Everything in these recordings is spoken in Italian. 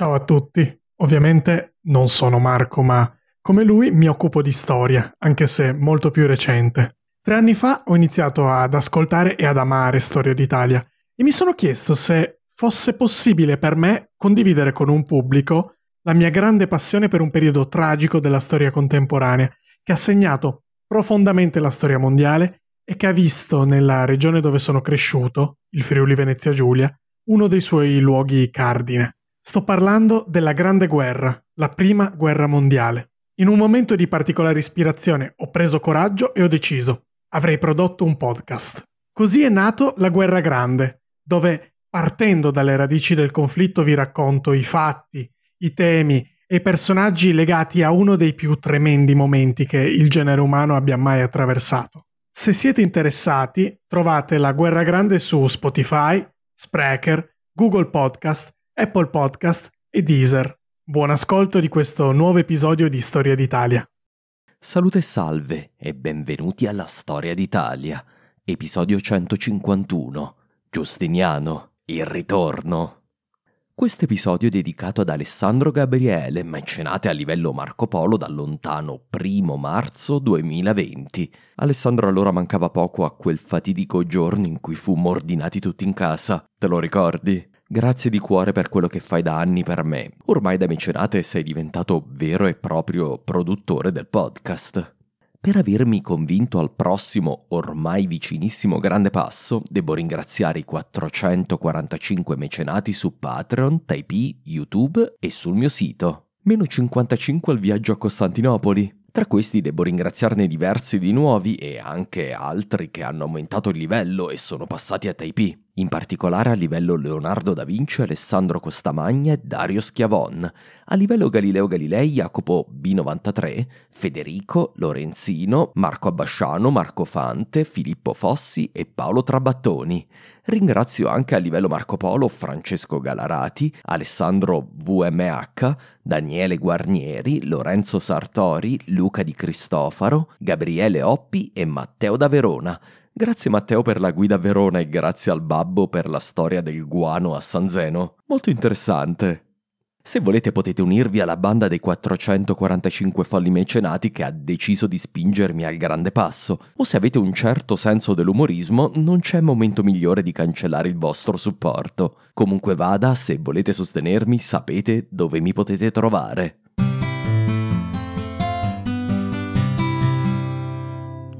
Ciao a tutti. Ovviamente non sono Marco, ma come lui mi occupo di storia, anche se molto più recente. Tre anni fa ho iniziato ad ascoltare e ad amare Storia d'Italia e mi sono chiesto se fosse possibile per me condividere con un pubblico la mia grande passione per un periodo tragico della storia contemporanea che ha segnato profondamente la storia mondiale e che ha visto nella regione dove sono cresciuto, il Friuli Venezia Giulia, uno dei suoi luoghi cardine. Sto parlando della Grande Guerra, la Prima Guerra Mondiale. In un momento di particolare ispirazione ho preso coraggio e ho deciso, avrei prodotto un podcast. Così è nato La Guerra Grande, dove partendo dalle radici del conflitto vi racconto i fatti, i temi e i personaggi legati a uno dei più tremendi momenti che il genere umano abbia mai attraversato. Se siete interessati, trovate La Guerra Grande su Spotify, Spreaker, Google Podcast, Apple Podcast e Deezer. Buon ascolto di questo nuovo episodio di Storia d'Italia. Salute e salve e benvenuti alla Storia d'Italia, episodio 151. Giustiniano, il ritorno. Questo episodio è dedicato ad Alessandro Gabriele, mecenate a livello Marco Polo dal lontano primo marzo 2020. Alessandro allora mancava poco a quel fatidico giorno in cui fummo ordinati tutti in casa. Te lo ricordi? Grazie di cuore per quello che fai da anni per me. Ormai da mecenate sei diventato vero e proprio produttore del podcast. Per avermi convinto al prossimo, ormai vicinissimo grande passo, devo ringraziare i 445 mecenati su Patreon, Taipei, YouTube e sul mio sito. Meno 55 al viaggio a Costantinopoli. Tra questi devo ringraziarne diversi di nuovi e anche altri che hanno aumentato il livello e sono passati a Taipei in particolare a livello Leonardo da Vinci, Alessandro Costamagna e Dario Schiavon, a livello Galileo Galilei, Jacopo B93, Federico, Lorenzino, Marco Abbasciano, Marco Fante, Filippo Fossi e Paolo Trabattoni. Ringrazio anche a livello Marco Polo Francesco Galarati, Alessandro VMH, Daniele Guarnieri, Lorenzo Sartori, Luca Di Cristofaro, Gabriele Oppi e Matteo da Verona, Grazie Matteo per la guida a Verona e grazie al babbo per la storia del guano a San Zeno. Molto interessante. Se volete potete unirvi alla banda dei 445 folli mecenati che ha deciso di spingermi al grande passo, o se avete un certo senso dell'umorismo non c'è momento migliore di cancellare il vostro supporto. Comunque vada, se volete sostenermi sapete dove mi potete trovare.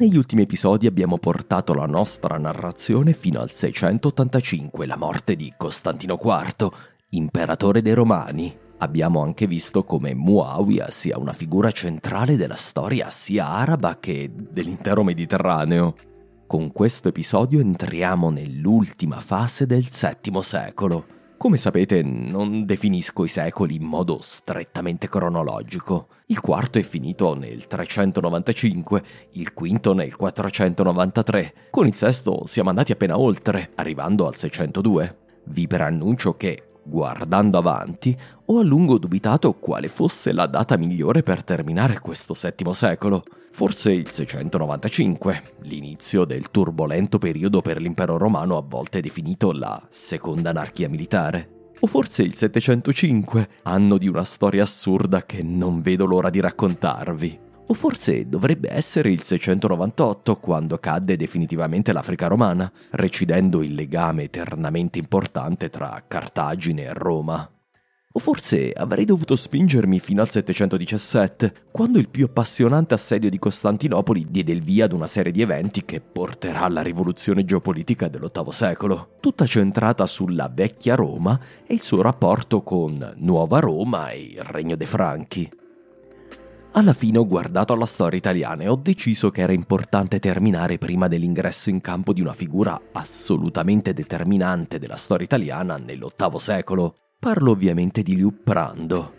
Negli ultimi episodi abbiamo portato la nostra narrazione fino al 685, la morte di Costantino IV, imperatore dei Romani. Abbiamo anche visto come Muawiyah sia una figura centrale della storia sia araba che dell'intero Mediterraneo. Con questo episodio entriamo nell'ultima fase del VII secolo. Come sapete non definisco i secoli in modo strettamente cronologico. Il quarto è finito nel 395, il quinto nel 493. Con il sesto siamo andati appena oltre, arrivando al 602. Vi preannuncio che, guardando avanti, ho a lungo dubitato quale fosse la data migliore per terminare questo settimo secolo. Forse il 695, l'inizio del turbolento periodo per l'impero romano a volte definito la seconda anarchia militare. O forse il 705, anno di una storia assurda che non vedo l'ora di raccontarvi. O forse dovrebbe essere il 698 quando cadde definitivamente l'Africa romana, recidendo il legame eternamente importante tra Cartagine e Roma. O forse avrei dovuto spingermi fino al 717, quando il più appassionante assedio di Costantinopoli diede il via ad una serie di eventi che porterà alla rivoluzione geopolitica dell'VIII secolo, tutta centrata sulla vecchia Roma e il suo rapporto con Nuova Roma e il Regno dei Franchi. Alla fine ho guardato alla storia italiana e ho deciso che era importante terminare prima dell'ingresso in campo di una figura assolutamente determinante della storia italiana nell'VIII secolo, Parlo ovviamente di Liutprando.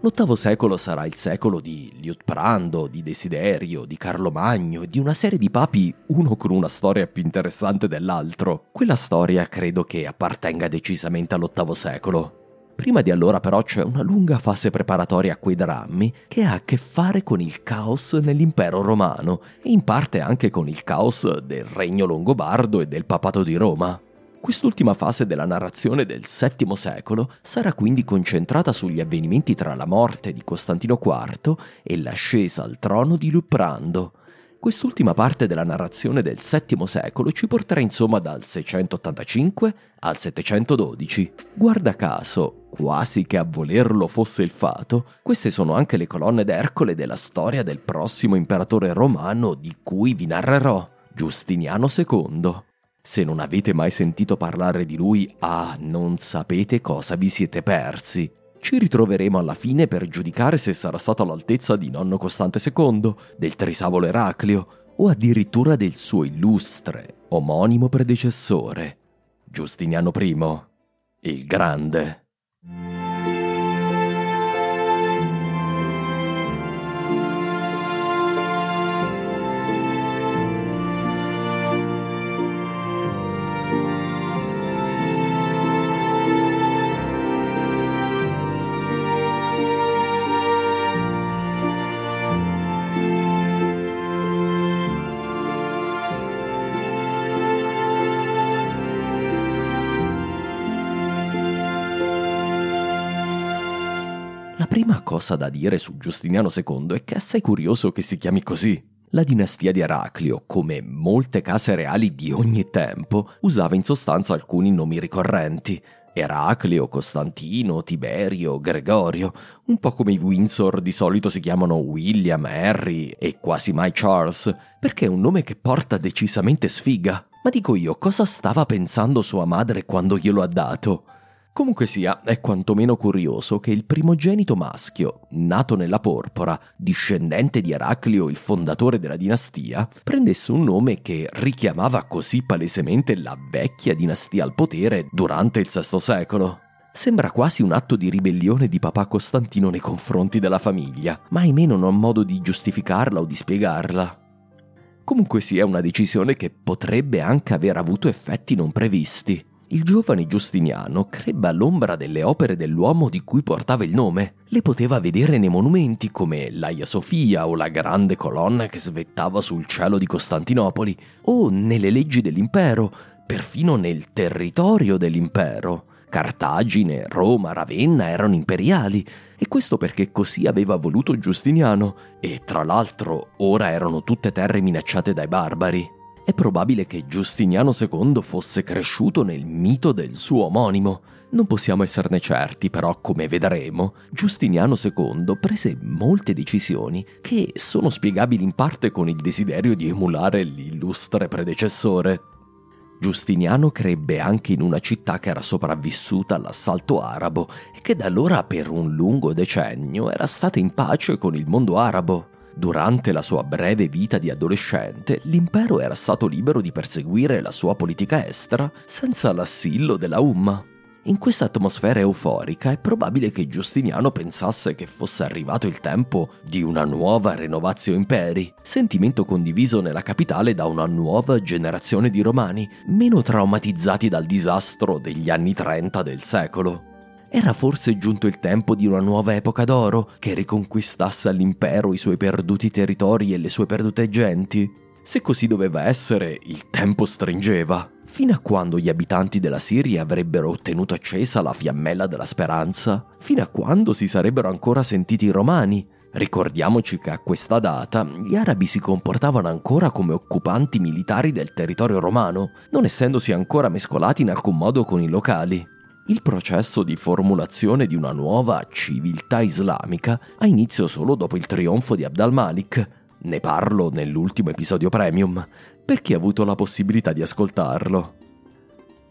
L'ottavo secolo sarà il secolo di Liutprando, di Desiderio, di Carlo Magno e di una serie di papi, uno con una storia più interessante dell'altro. Quella storia credo che appartenga decisamente all'ottavo secolo. Prima di allora però c'è una lunga fase preparatoria a quei drammi che ha a che fare con il caos nell'impero romano e in parte anche con il caos del regno longobardo e del papato di Roma. Quest'ultima fase della narrazione del VII secolo sarà quindi concentrata sugli avvenimenti tra la morte di Costantino IV e l'ascesa al trono di Luprando. Quest'ultima parte della narrazione del VII secolo ci porterà insomma dal 685 al 712. Guarda caso, quasi che a volerlo fosse il fato, queste sono anche le colonne d'Ercole della storia del prossimo imperatore romano di cui vi narrerò, Giustiniano II. Se non avete mai sentito parlare di lui, ah, non sapete cosa vi siete persi. Ci ritroveremo alla fine per giudicare se sarà stato all'altezza di nonno Costante II, del Trisavolo Eraclio o addirittura del suo illustre, omonimo predecessore, Giustiniano I, il Grande. Prima cosa da dire su Giustiniano II è che è assai curioso che si chiami così. La dinastia di Eraclio, come molte case reali di ogni tempo, usava in sostanza alcuni nomi ricorrenti. Eraclio, Costantino, Tiberio, Gregorio, un po' come i Windsor di solito si chiamano William, Harry e quasi mai Charles, perché è un nome che porta decisamente sfiga. Ma dico io, cosa stava pensando sua madre quando glielo ha dato? Comunque sia, è quantomeno curioso che il primogenito maschio, nato nella porpora, discendente di Eraclio, il fondatore della dinastia, prendesse un nome che richiamava così palesemente la vecchia dinastia al potere durante il VI secolo. Sembra quasi un atto di ribellione di papà Costantino nei confronti della famiglia, ma ahimè non ho modo di giustificarla o di spiegarla. Comunque sia una decisione che potrebbe anche aver avuto effetti non previsti il giovane Giustiniano crebbe all'ombra delle opere dell'uomo di cui portava il nome. Le poteva vedere nei monumenti come l'Aia Sofia o la grande colonna che svettava sul cielo di Costantinopoli, o nelle leggi dell'impero, perfino nel territorio dell'impero. Cartagine, Roma, Ravenna erano imperiali, e questo perché così aveva voluto Giustiniano, e tra l'altro ora erano tutte terre minacciate dai barbari. È probabile che Giustiniano II fosse cresciuto nel mito del suo omonimo. Non possiamo esserne certi, però, come vedremo, Giustiniano II prese molte decisioni che sono spiegabili in parte con il desiderio di emulare l'illustre predecessore. Giustiniano crebbe anche in una città che era sopravvissuta all'assalto arabo e che da allora per un lungo decennio era stata in pace con il mondo arabo. Durante la sua breve vita di adolescente, l'impero era stato libero di perseguire la sua politica estera senza l'assillo della Umma. In questa atmosfera euforica è probabile che Giustiniano pensasse che fosse arrivato il tempo di una nuova renovatio imperi, sentimento condiviso nella capitale da una nuova generazione di romani, meno traumatizzati dal disastro degli anni 30 del secolo. Era forse giunto il tempo di una nuova epoca d'oro che riconquistasse all'impero i suoi perduti territori e le sue perdute genti? Se così doveva essere, il tempo stringeva. Fino a quando gli abitanti della Siria avrebbero ottenuto accesa la fiammella della speranza? Fino a quando si sarebbero ancora sentiti romani? Ricordiamoci che a questa data gli arabi si comportavano ancora come occupanti militari del territorio romano, non essendosi ancora mescolati in alcun modo con i locali. Il processo di formulazione di una nuova civiltà islamica ha inizio solo dopo il trionfo di Abd al-Malik. Ne parlo nell'ultimo episodio premium, per chi ha avuto la possibilità di ascoltarlo.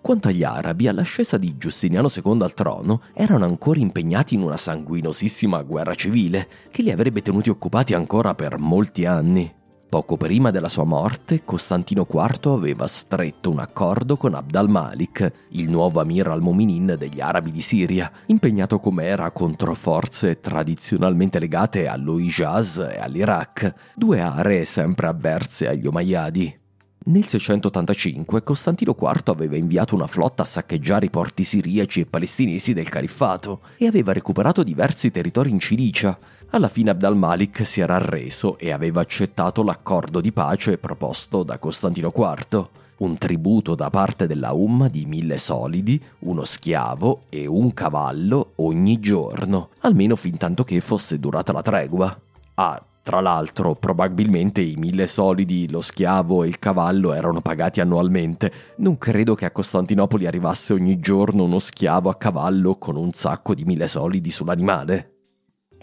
Quanto agli arabi, all'ascesa di Giustiniano II al trono, erano ancora impegnati in una sanguinosissima guerra civile che li avrebbe tenuti occupati ancora per molti anni. Poco prima della sua morte, Costantino IV aveva stretto un accordo con Abd al-Malik, il nuovo Amir al-Mominin degli arabi di Siria, impegnato com'era contro forze tradizionalmente legate allo Hijaz e all'Iraq, due aree sempre avverse agli Omayyadi. Nel 685 Costantino IV aveva inviato una flotta a saccheggiare i porti siriaci e palestinesi del califfato e aveva recuperato diversi territori in Cilicia. Alla fine Abd al-Malik si era arreso e aveva accettato l'accordo di pace proposto da Costantino IV. Un tributo da parte della Umma di mille solidi, uno schiavo e un cavallo ogni giorno, almeno fin tanto che fosse durata la tregua. Ah, tra l'altro, probabilmente i mille solidi, lo schiavo e il cavallo erano pagati annualmente. Non credo che a Costantinopoli arrivasse ogni giorno uno schiavo a cavallo con un sacco di mille solidi sull'animale.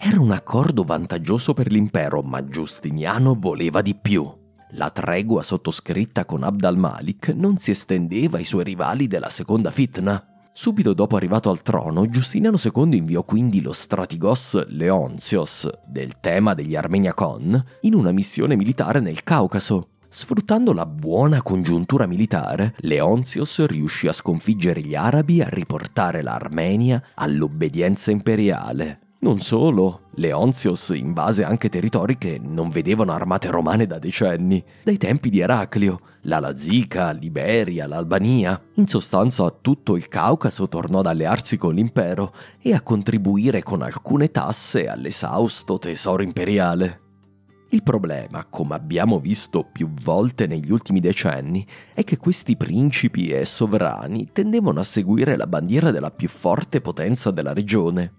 Era un accordo vantaggioso per l'impero, ma Giustiniano voleva di più. La tregua sottoscritta con Abd al-Malik non si estendeva ai suoi rivali della seconda fitna. Subito dopo arrivato al trono, Giustiniano II inviò quindi lo stratigos Leontios del tema degli Armeniacon in una missione militare nel Caucaso. Sfruttando la buona congiuntura militare, Leontios riuscì a sconfiggere gli arabi e a riportare l'Armenia all'obbedienza imperiale. Non solo, Leontios invase anche territori che non vedevano armate romane da decenni, dai tempi di Eraclio, la Lazica, l'Iberia, l'Albania. In sostanza tutto il Caucaso tornò ad allearsi con l'impero e a contribuire con alcune tasse all'esausto tesoro imperiale. Il problema, come abbiamo visto più volte negli ultimi decenni, è che questi principi e sovrani tendevano a seguire la bandiera della più forte potenza della regione,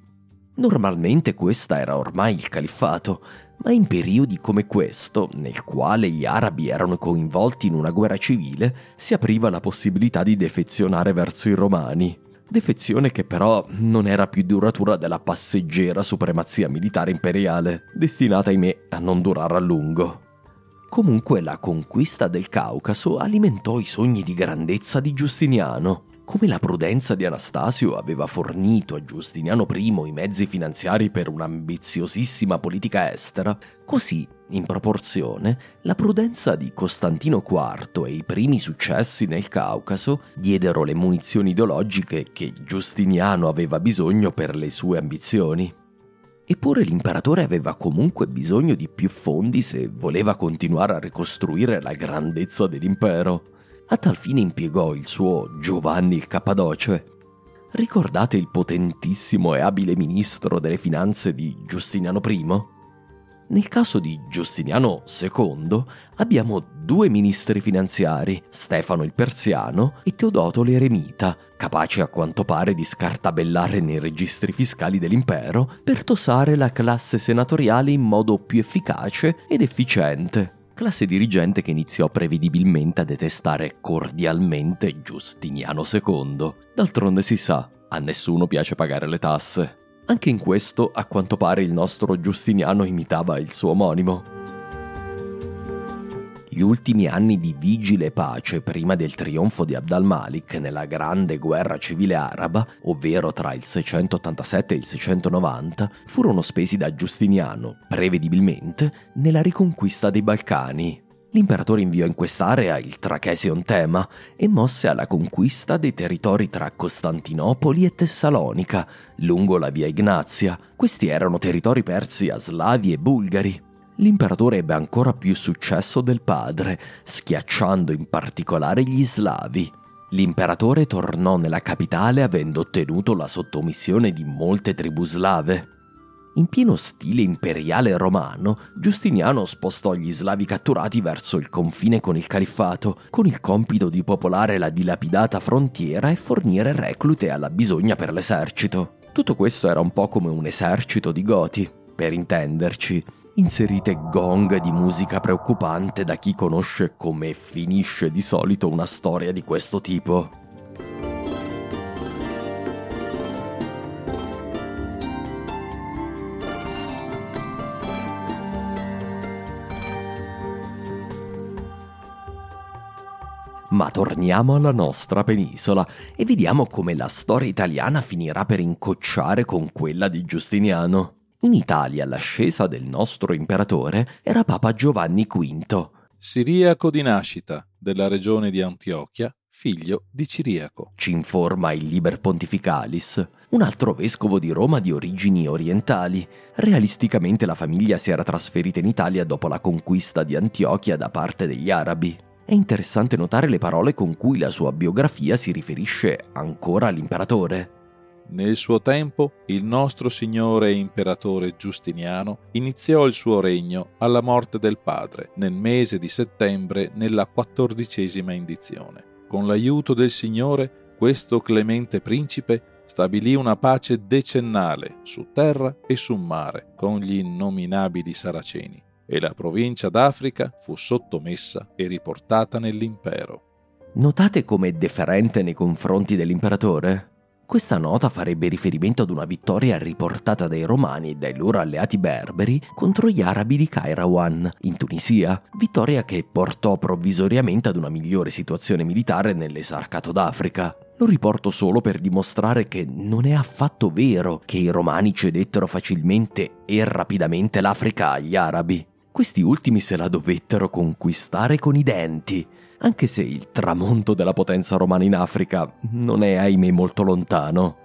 Normalmente questa era ormai il califfato, ma in periodi come questo, nel quale gli arabi erano coinvolti in una guerra civile, si apriva la possibilità di defezionare verso i romani. Defezione che però non era più duratura della passeggera supremazia militare imperiale, destinata, ahimè, a non durare a lungo. Comunque la conquista del Caucaso alimentò i sogni di grandezza di Giustiniano, come la prudenza di Anastasio aveva fornito a Giustiniano I i mezzi finanziari per un'ambiziosissima politica estera, così, in proporzione, la prudenza di Costantino IV e i primi successi nel Caucaso diedero le munizioni ideologiche che Giustiniano aveva bisogno per le sue ambizioni. Eppure l'imperatore aveva comunque bisogno di più fondi se voleva continuare a ricostruire la grandezza dell'impero. A tal fine impiegò il suo Giovanni il Cappadoce. Ricordate il potentissimo e abile ministro delle finanze di Giustiniano I? Nel caso di Giustiniano II abbiamo due ministri finanziari, Stefano il Persiano e Teodoto l'Eremita, capaci a quanto pare di scartabellare nei registri fiscali dell'impero per tosare la classe senatoriale in modo più efficace ed efficiente classe dirigente che iniziò prevedibilmente a detestare cordialmente Giustiniano II. D'altronde si sa, a nessuno piace pagare le tasse. Anche in questo, a quanto pare, il nostro Giustiniano imitava il suo omonimo. Gli ultimi anni di vigile pace prima del trionfo di Abd al-Malik nella grande guerra civile araba, ovvero tra il 687 e il 690, furono spesi da Giustiniano, prevedibilmente, nella riconquista dei Balcani. L'imperatore inviò in quest'area il Trachesion Tema e mosse alla conquista dei territori tra Costantinopoli e Tessalonica, lungo la via Ignazia. Questi erano territori persi a slavi e bulgari l'imperatore ebbe ancora più successo del padre, schiacciando in particolare gli slavi. L'imperatore tornò nella capitale avendo ottenuto la sottomissione di molte tribù slave. In pieno stile imperiale romano, Giustiniano spostò gli slavi catturati verso il confine con il califfato, con il compito di popolare la dilapidata frontiera e fornire reclute alla bisogna per l'esercito. Tutto questo era un po' come un esercito di Goti. per intenderci. Inserite gong di musica preoccupante da chi conosce come finisce di solito una storia di questo tipo. Ma torniamo alla nostra penisola e vediamo come la storia italiana finirà per incocciare con quella di Giustiniano. In Italia l'ascesa del nostro imperatore era Papa Giovanni V. Siriaco di nascita, della regione di Antiochia, figlio di Ciriaco. Ci informa il Liber Pontificalis, un altro vescovo di Roma di origini orientali. Realisticamente la famiglia si era trasferita in Italia dopo la conquista di Antiochia da parte degli arabi. È interessante notare le parole con cui la sua biografia si riferisce ancora all'imperatore. Nel suo tempo, il nostro signore e imperatore Giustiniano iniziò il suo regno alla morte del padre, nel mese di settembre nella quattordicesima indizione. Con l'aiuto del Signore, questo clemente principe stabilì una pace decennale su terra e su mare con gli innominabili saraceni e la provincia d'Africa fu sottomessa e riportata nell'impero. Notate come deferente nei confronti dell'imperatore? Questa nota farebbe riferimento ad una vittoria riportata dai romani e dai loro alleati berberi contro gli arabi di Kairawan, in Tunisia, vittoria che portò provvisoriamente ad una migliore situazione militare nell'esarcato d'Africa. Lo riporto solo per dimostrare che non è affatto vero che i romani cedettero facilmente e rapidamente l'Africa agli arabi. Questi ultimi se la dovettero conquistare con i denti, anche se il tramonto della potenza romana in Africa non è ahimè molto lontano.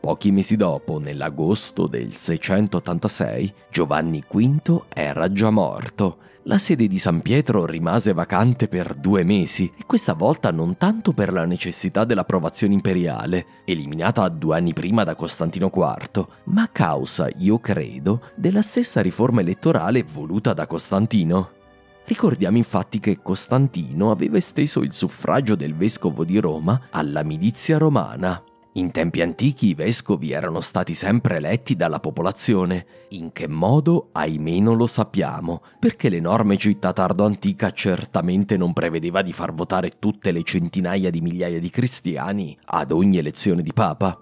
Pochi mesi dopo, nell'agosto del 686, Giovanni V era già morto. La sede di San Pietro rimase vacante per due mesi e questa volta non tanto per la necessità dell'approvazione imperiale, eliminata due anni prima da Costantino IV, ma a causa, io credo, della stessa riforma elettorale voluta da Costantino. Ricordiamo infatti che Costantino aveva esteso il suffragio del vescovo di Roma alla milizia romana. In tempi antichi i vescovi erano stati sempre eletti dalla popolazione. In che modo, ahimè, non lo sappiamo, perché l'enorme città tardo-antica certamente non prevedeva di far votare tutte le centinaia di migliaia di cristiani ad ogni elezione di papa.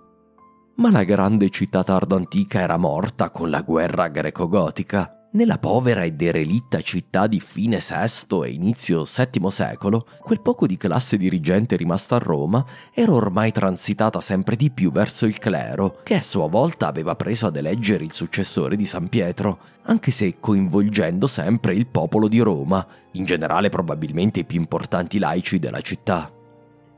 Ma la grande città tardo-antica era morta con la guerra greco-gotica nella povera e derelitta città di fine VI e inizio VII secolo, quel poco di classe dirigente rimasta a Roma era ormai transitata sempre di più verso il clero, che a sua volta aveva preso ad eleggere il successore di San Pietro, anche se coinvolgendo sempre il popolo di Roma, in generale probabilmente i più importanti laici della città.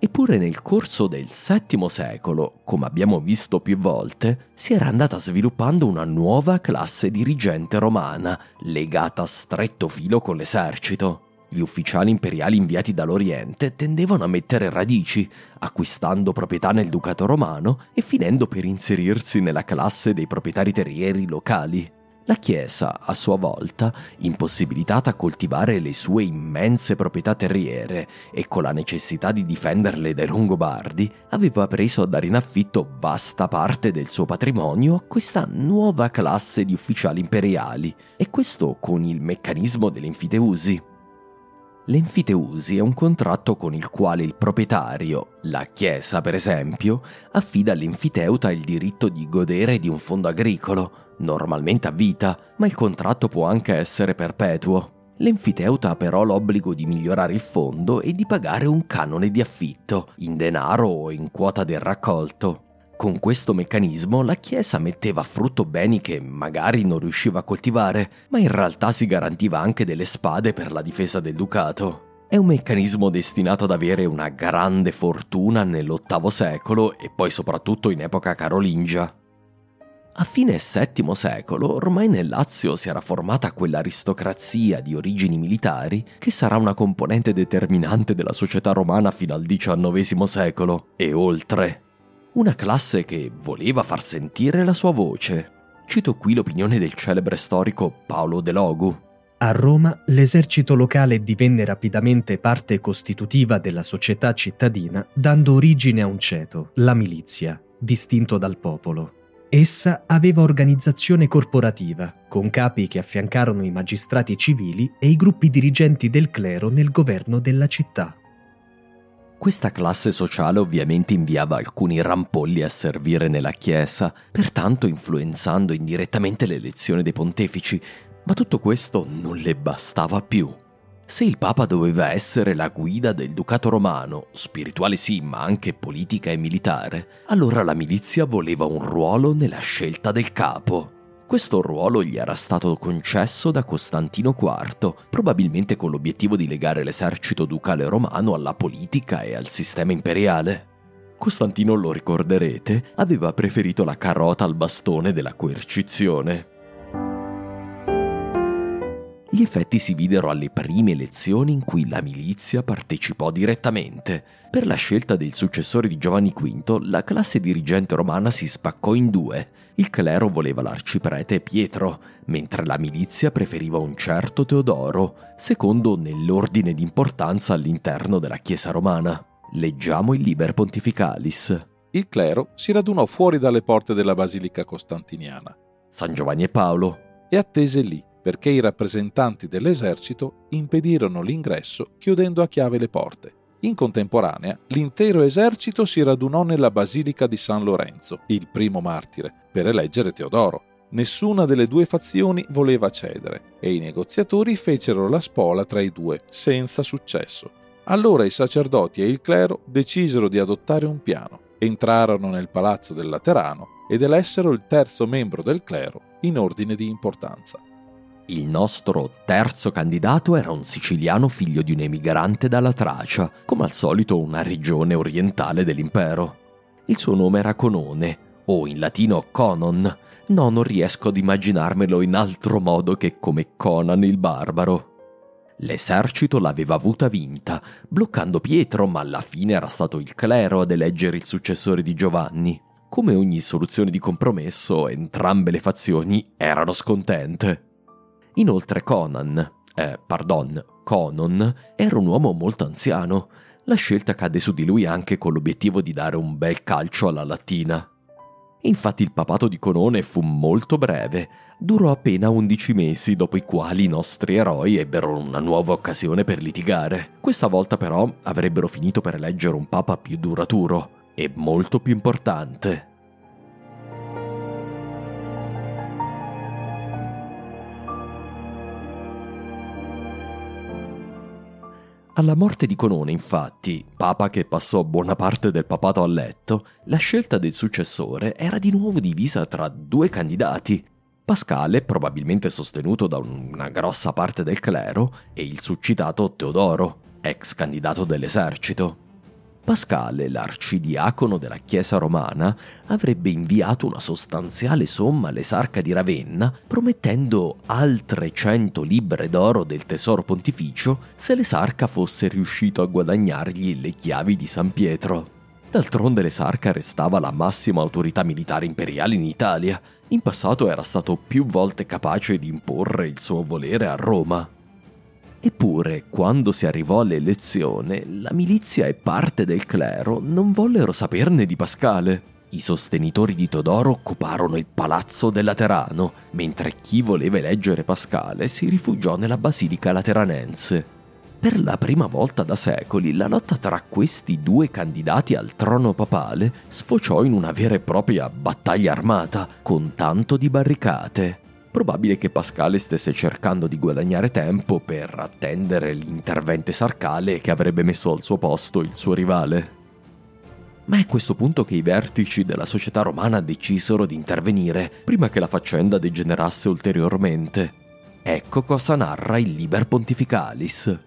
Eppure nel corso del VII secolo, come abbiamo visto più volte, si era andata sviluppando una nuova classe dirigente romana, legata a stretto filo con l'esercito. Gli ufficiali imperiali inviati dall'Oriente tendevano a mettere radici, acquistando proprietà nel Ducato romano e finendo per inserirsi nella classe dei proprietari terrieri locali. La Chiesa, a sua volta, impossibilitata a coltivare le sue immense proprietà terriere e con la necessità di difenderle dai Longobardi, aveva preso a dare in affitto vasta parte del suo patrimonio a questa nuova classe di ufficiali imperiali, e questo con il meccanismo dell'enfiteusi. L'enfiteusi è un contratto con il quale il proprietario, la Chiesa per esempio, affida all'enfiteuta il diritto di godere di un fondo agricolo, normalmente a vita, ma il contratto può anche essere perpetuo. L'enfiteuta ha però l'obbligo di migliorare il fondo e di pagare un canone di affitto, in denaro o in quota del raccolto. Con questo meccanismo la Chiesa metteva a frutto beni che magari non riusciva a coltivare, ma in realtà si garantiva anche delle spade per la difesa del ducato. È un meccanismo destinato ad avere una grande fortuna nell'VIII secolo e poi soprattutto in epoca carolingia. A fine VII secolo ormai nel Lazio si era formata quell'aristocrazia di origini militari che sarà una componente determinante della società romana fino al XIX secolo e oltre. Una classe che voleva far sentire la sua voce. Cito qui l'opinione del celebre storico Paolo De Logu. A Roma l'esercito locale divenne rapidamente parte costitutiva della società cittadina, dando origine a un ceto, la milizia, distinto dal popolo. Essa aveva organizzazione corporativa, con capi che affiancarono i magistrati civili e i gruppi dirigenti del clero nel governo della città. Questa classe sociale ovviamente inviava alcuni rampolli a servire nella Chiesa, pertanto influenzando indirettamente le elezioni dei pontefici, ma tutto questo non le bastava più. Se il Papa doveva essere la guida del Ducato romano, spirituale sì, ma anche politica e militare, allora la milizia voleva un ruolo nella scelta del capo. Questo ruolo gli era stato concesso da Costantino IV, probabilmente con l'obiettivo di legare l'esercito ducale romano alla politica e al sistema imperiale. Costantino, lo ricorderete, aveva preferito la carota al bastone della coercizione. Gli effetti si videro alle prime elezioni in cui la milizia partecipò direttamente. Per la scelta del successore di Giovanni V, la classe dirigente romana si spaccò in due. Il clero voleva l'arciprete Pietro, mentre la milizia preferiva un certo Teodoro, secondo nell'ordine di importanza all'interno della Chiesa romana. Leggiamo il Liber Pontificalis. Il clero si radunò fuori dalle porte della Basilica Costantiniana. San Giovanni e Paolo. E attese lì perché i rappresentanti dell'esercito impedirono l'ingresso chiudendo a chiave le porte. In contemporanea, l'intero esercito si radunò nella Basilica di San Lorenzo, il primo martire, per eleggere Teodoro. Nessuna delle due fazioni voleva cedere e i negoziatori fecero la spola tra i due, senza successo. Allora i sacerdoti e il clero decisero di adottare un piano. Entrarono nel palazzo del Laterano ed elessero il terzo membro del clero in ordine di importanza. Il nostro terzo candidato era un siciliano figlio di un emigrante dalla Tracia, come al solito una regione orientale dell'impero. Il suo nome era Conone, o in latino Conon. No, non riesco ad immaginarmelo in altro modo che come Conan il barbaro. L'esercito l'aveva avuta vinta, bloccando Pietro, ma alla fine era stato il clero ad eleggere il successore di Giovanni. Come ogni soluzione di compromesso, entrambe le fazioni erano scontente. Inoltre Conan, eh, pardon, Conon, era un uomo molto anziano. La scelta cadde su di lui anche con l'obiettivo di dare un bel calcio alla lattina. Infatti il papato di Conone fu molto breve, durò appena 11 mesi, dopo i quali i nostri eroi ebbero una nuova occasione per litigare. Questa volta però avrebbero finito per eleggere un papa più duraturo e molto più importante. Alla morte di Conone, infatti, papa che passò buona parte del papato a letto, la scelta del successore era di nuovo divisa tra due candidati. Pascale, probabilmente sostenuto da una grossa parte del clero, e il succitato Teodoro, ex candidato dell'esercito. Pascale, l'arcidiacono della Chiesa romana, avrebbe inviato una sostanziale somma all'esarca di Ravenna, promettendo altre cento libbre d'oro del tesoro pontificio se l'esarca fosse riuscito a guadagnargli le chiavi di San Pietro. D'altronde l'esarca restava la massima autorità militare imperiale in Italia. In passato era stato più volte capace di imporre il suo volere a Roma. Eppure, quando si arrivò all'elezione, la milizia e parte del clero non vollero saperne di Pascale. I sostenitori di Todoro occuparono il palazzo del Laterano, mentre chi voleva eleggere Pascale si rifugiò nella basilica lateranense. Per la prima volta da secoli la lotta tra questi due candidati al trono papale sfociò in una vera e propria battaglia armata, con tanto di barricate. Probabile che Pascale stesse cercando di guadagnare tempo per attendere l'intervento sarcale che avrebbe messo al suo posto il suo rivale. Ma è a questo punto che i vertici della società romana decisero di intervenire prima che la faccenda degenerasse ulteriormente. Ecco cosa narra il Liber Pontificalis.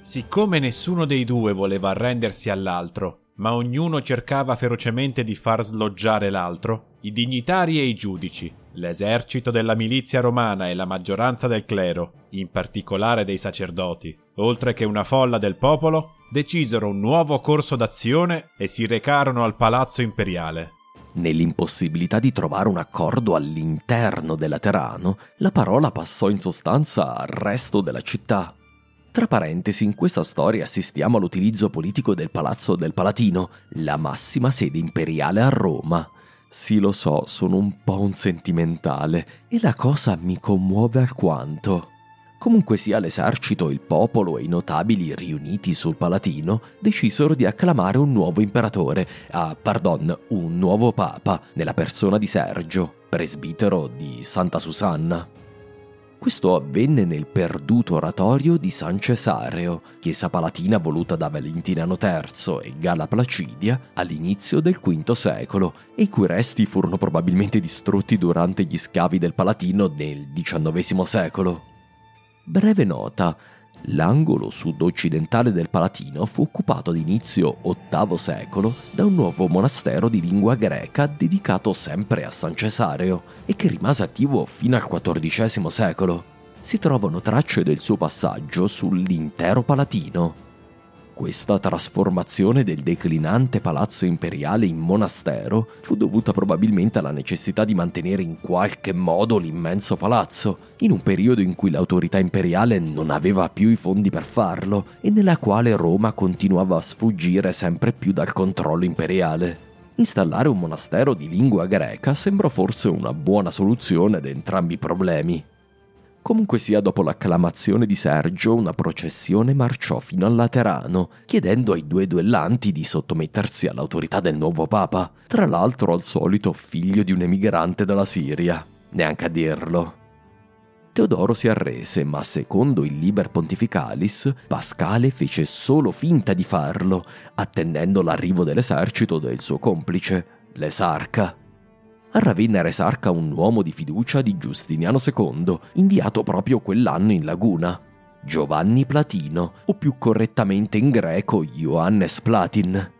Siccome nessuno dei due voleva arrendersi all'altro, ma ognuno cercava ferocemente di far sloggiare l'altro, i dignitari e i giudici, l'esercito della milizia romana e la maggioranza del clero, in particolare dei sacerdoti, oltre che una folla del popolo, decisero un nuovo corso d'azione e si recarono al palazzo imperiale. Nell'impossibilità di trovare un accordo all'interno del Laterano, la parola passò in sostanza al resto della città. Tra parentesi, in questa storia assistiamo all'utilizzo politico del Palazzo del Palatino, la massima sede imperiale a Roma. Sì, lo so, sono un po' un sentimentale e la cosa mi commuove alquanto. Comunque sia l'esercito, il popolo e i notabili riuniti sul Palatino decisero di acclamare un nuovo imperatore, ah, pardon, un nuovo papa, nella persona di Sergio, presbitero di Santa Susanna. Questo avvenne nel perduto oratorio di San Cesareo, chiesa palatina voluta da Valentiniano III e Gala Placidia all'inizio del V secolo, e i cui resti furono probabilmente distrutti durante gli scavi del Palatino nel XIX secolo. Breve nota, L'angolo sud-occidentale del Palatino fu occupato ad inizio VIII secolo da un nuovo monastero di lingua greca dedicato sempre a San Cesareo e che rimase attivo fino al XIV secolo. Si trovano tracce del suo passaggio sull'intero Palatino. Questa trasformazione del declinante palazzo imperiale in monastero fu dovuta probabilmente alla necessità di mantenere in qualche modo l'immenso palazzo, in un periodo in cui l'autorità imperiale non aveva più i fondi per farlo e nella quale Roma continuava a sfuggire sempre più dal controllo imperiale. Installare un monastero di lingua greca sembrò forse una buona soluzione ad entrambi i problemi. Comunque sia, dopo l'acclamazione di Sergio, una processione marciò fino al Laterano, chiedendo ai due duellanti di sottomettersi all'autorità del nuovo Papa, tra l'altro al solito figlio di un emigrante dalla Siria, neanche a dirlo. Teodoro si arrese, ma secondo il Liber Pontificalis, Pascale fece solo finta di farlo, attendendo l'arrivo dell'esercito del suo complice, l'esarca a Ravenna Resarca un uomo di fiducia di Giustiniano II, inviato proprio quell'anno in laguna, Giovanni Platino, o più correttamente in greco Ioannes Platin.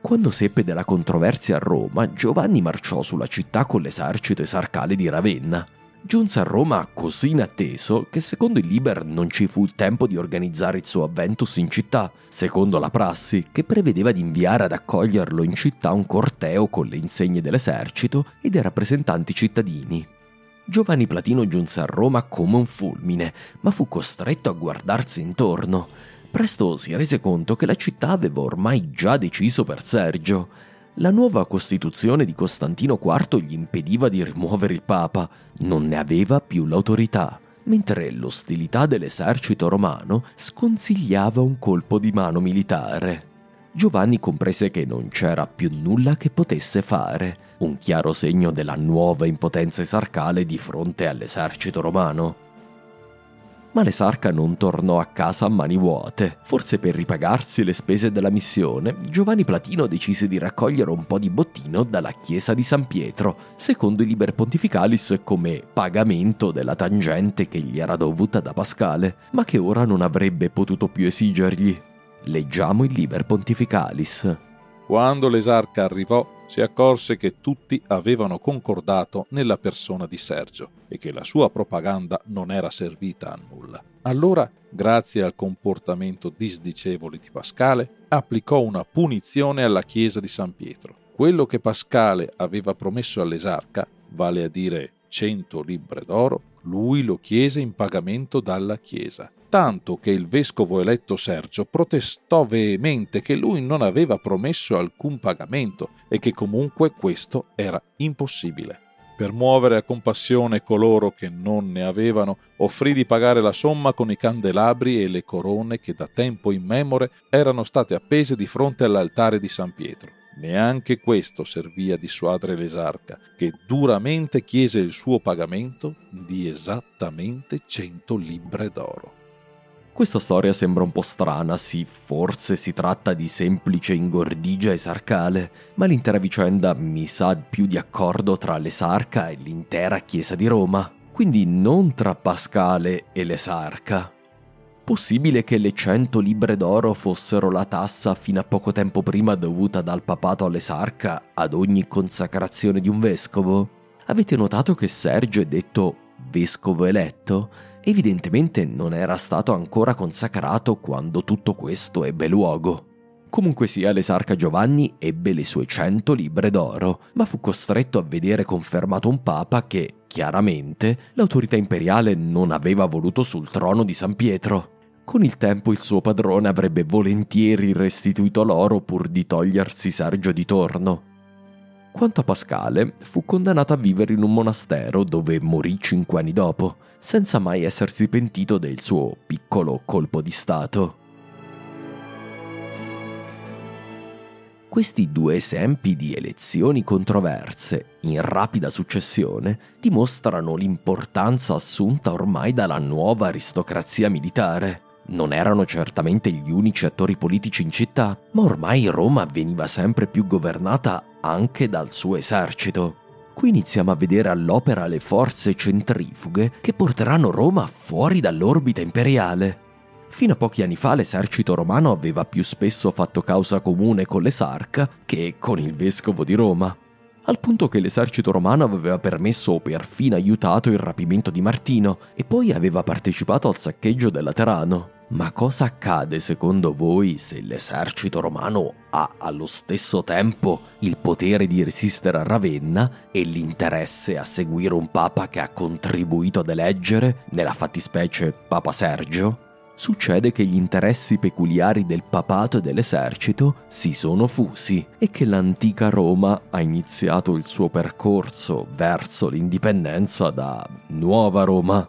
Quando seppe della controversia a Roma, Giovanni marciò sulla città con l'esercito esarcale di Ravenna Giunse a Roma così inatteso che secondo il Liber non ci fu il tempo di organizzare il suo avventus in città, secondo la prassi che prevedeva di inviare ad accoglierlo in città un corteo con le insegne dell'esercito e dei rappresentanti cittadini. Giovanni Platino giunse a Roma come un fulmine, ma fu costretto a guardarsi intorno. Presto si rese conto che la città aveva ormai già deciso per Sergio la nuova Costituzione di Costantino IV gli impediva di rimuovere il Papa, non ne aveva più l'autorità, mentre l'ostilità dell'esercito romano sconsigliava un colpo di mano militare. Giovanni comprese che non c'era più nulla che potesse fare, un chiaro segno della nuova impotenza esarcale di fronte all'esercito romano ma l'esarca non tornò a casa a mani vuote. Forse per ripagarsi le spese della missione, Giovanni Platino decise di raccogliere un po' di bottino dalla chiesa di San Pietro, secondo i Liber Pontificalis come pagamento della tangente che gli era dovuta da Pascale, ma che ora non avrebbe potuto più esigergli. Leggiamo il Liber Pontificalis. Quando l'esarca arrivò, si accorse che tutti avevano concordato nella persona di Sergio e che la sua propaganda non era servita a nulla. Allora, grazie al comportamento disdicevole di Pascale, applicò una punizione alla chiesa di San Pietro. Quello che Pascale aveva promesso all'esarca, vale a dire 100 libbre d'oro, lui lo chiese in pagamento dalla chiesa tanto che il vescovo eletto Sergio protestò veemente che lui non aveva promesso alcun pagamento e che comunque questo era impossibile. Per muovere a compassione coloro che non ne avevano, offrì di pagare la somma con i candelabri e le corone che da tempo immemore erano state appese di fronte all'altare di San Pietro. Neanche questo servì a dissuadere l'esarca, che duramente chiese il suo pagamento di esattamente cento libbre d'oro. Questa storia sembra un po' strana, sì, forse si tratta di semplice ingordigia esarcale, ma l'intera vicenda mi sa più di accordo tra l'esarca e l'intera Chiesa di Roma, quindi non tra Pascale e l'esarca. Possibile che le cento libbre d'oro fossero la tassa fino a poco tempo prima dovuta dal papato all'esarca ad ogni consacrazione di un vescovo? Avete notato che Sergio è detto vescovo eletto? Evidentemente non era stato ancora consacrato quando tutto questo ebbe luogo. Comunque sia, l'esarca Giovanni ebbe le sue cento libbre d'oro, ma fu costretto a vedere confermato un papa che, chiaramente, l'autorità imperiale non aveva voluto sul trono di San Pietro. Con il tempo il suo padrone avrebbe volentieri restituito l'oro pur di togliersi Sergio di torno. Quanto a Pascale, fu condannato a vivere in un monastero dove morì cinque anni dopo, senza mai essersi pentito del suo piccolo colpo di Stato. Questi due esempi di elezioni controverse in rapida successione dimostrano l'importanza assunta ormai dalla nuova aristocrazia militare. Non erano certamente gli unici attori politici in città, ma ormai Roma veniva sempre più governata anche dal suo esercito. Qui iniziamo a vedere all'opera le forze centrifughe che porteranno Roma fuori dall'orbita imperiale. Fino a pochi anni fa l'esercito romano aveva più spesso fatto causa comune con l'esarca che con il vescovo di Roma, al punto che l'esercito romano aveva permesso o perfino aiutato il rapimento di Martino e poi aveva partecipato al saccheggio del Laterano. Ma cosa accade secondo voi se l'esercito romano ha allo stesso tempo il potere di resistere a Ravenna e l'interesse a seguire un papa che ha contribuito ad eleggere, nella fattispecie Papa Sergio? succede che gli interessi peculiari del papato e dell'esercito si sono fusi e che l'antica Roma ha iniziato il suo percorso verso l'indipendenza da Nuova Roma.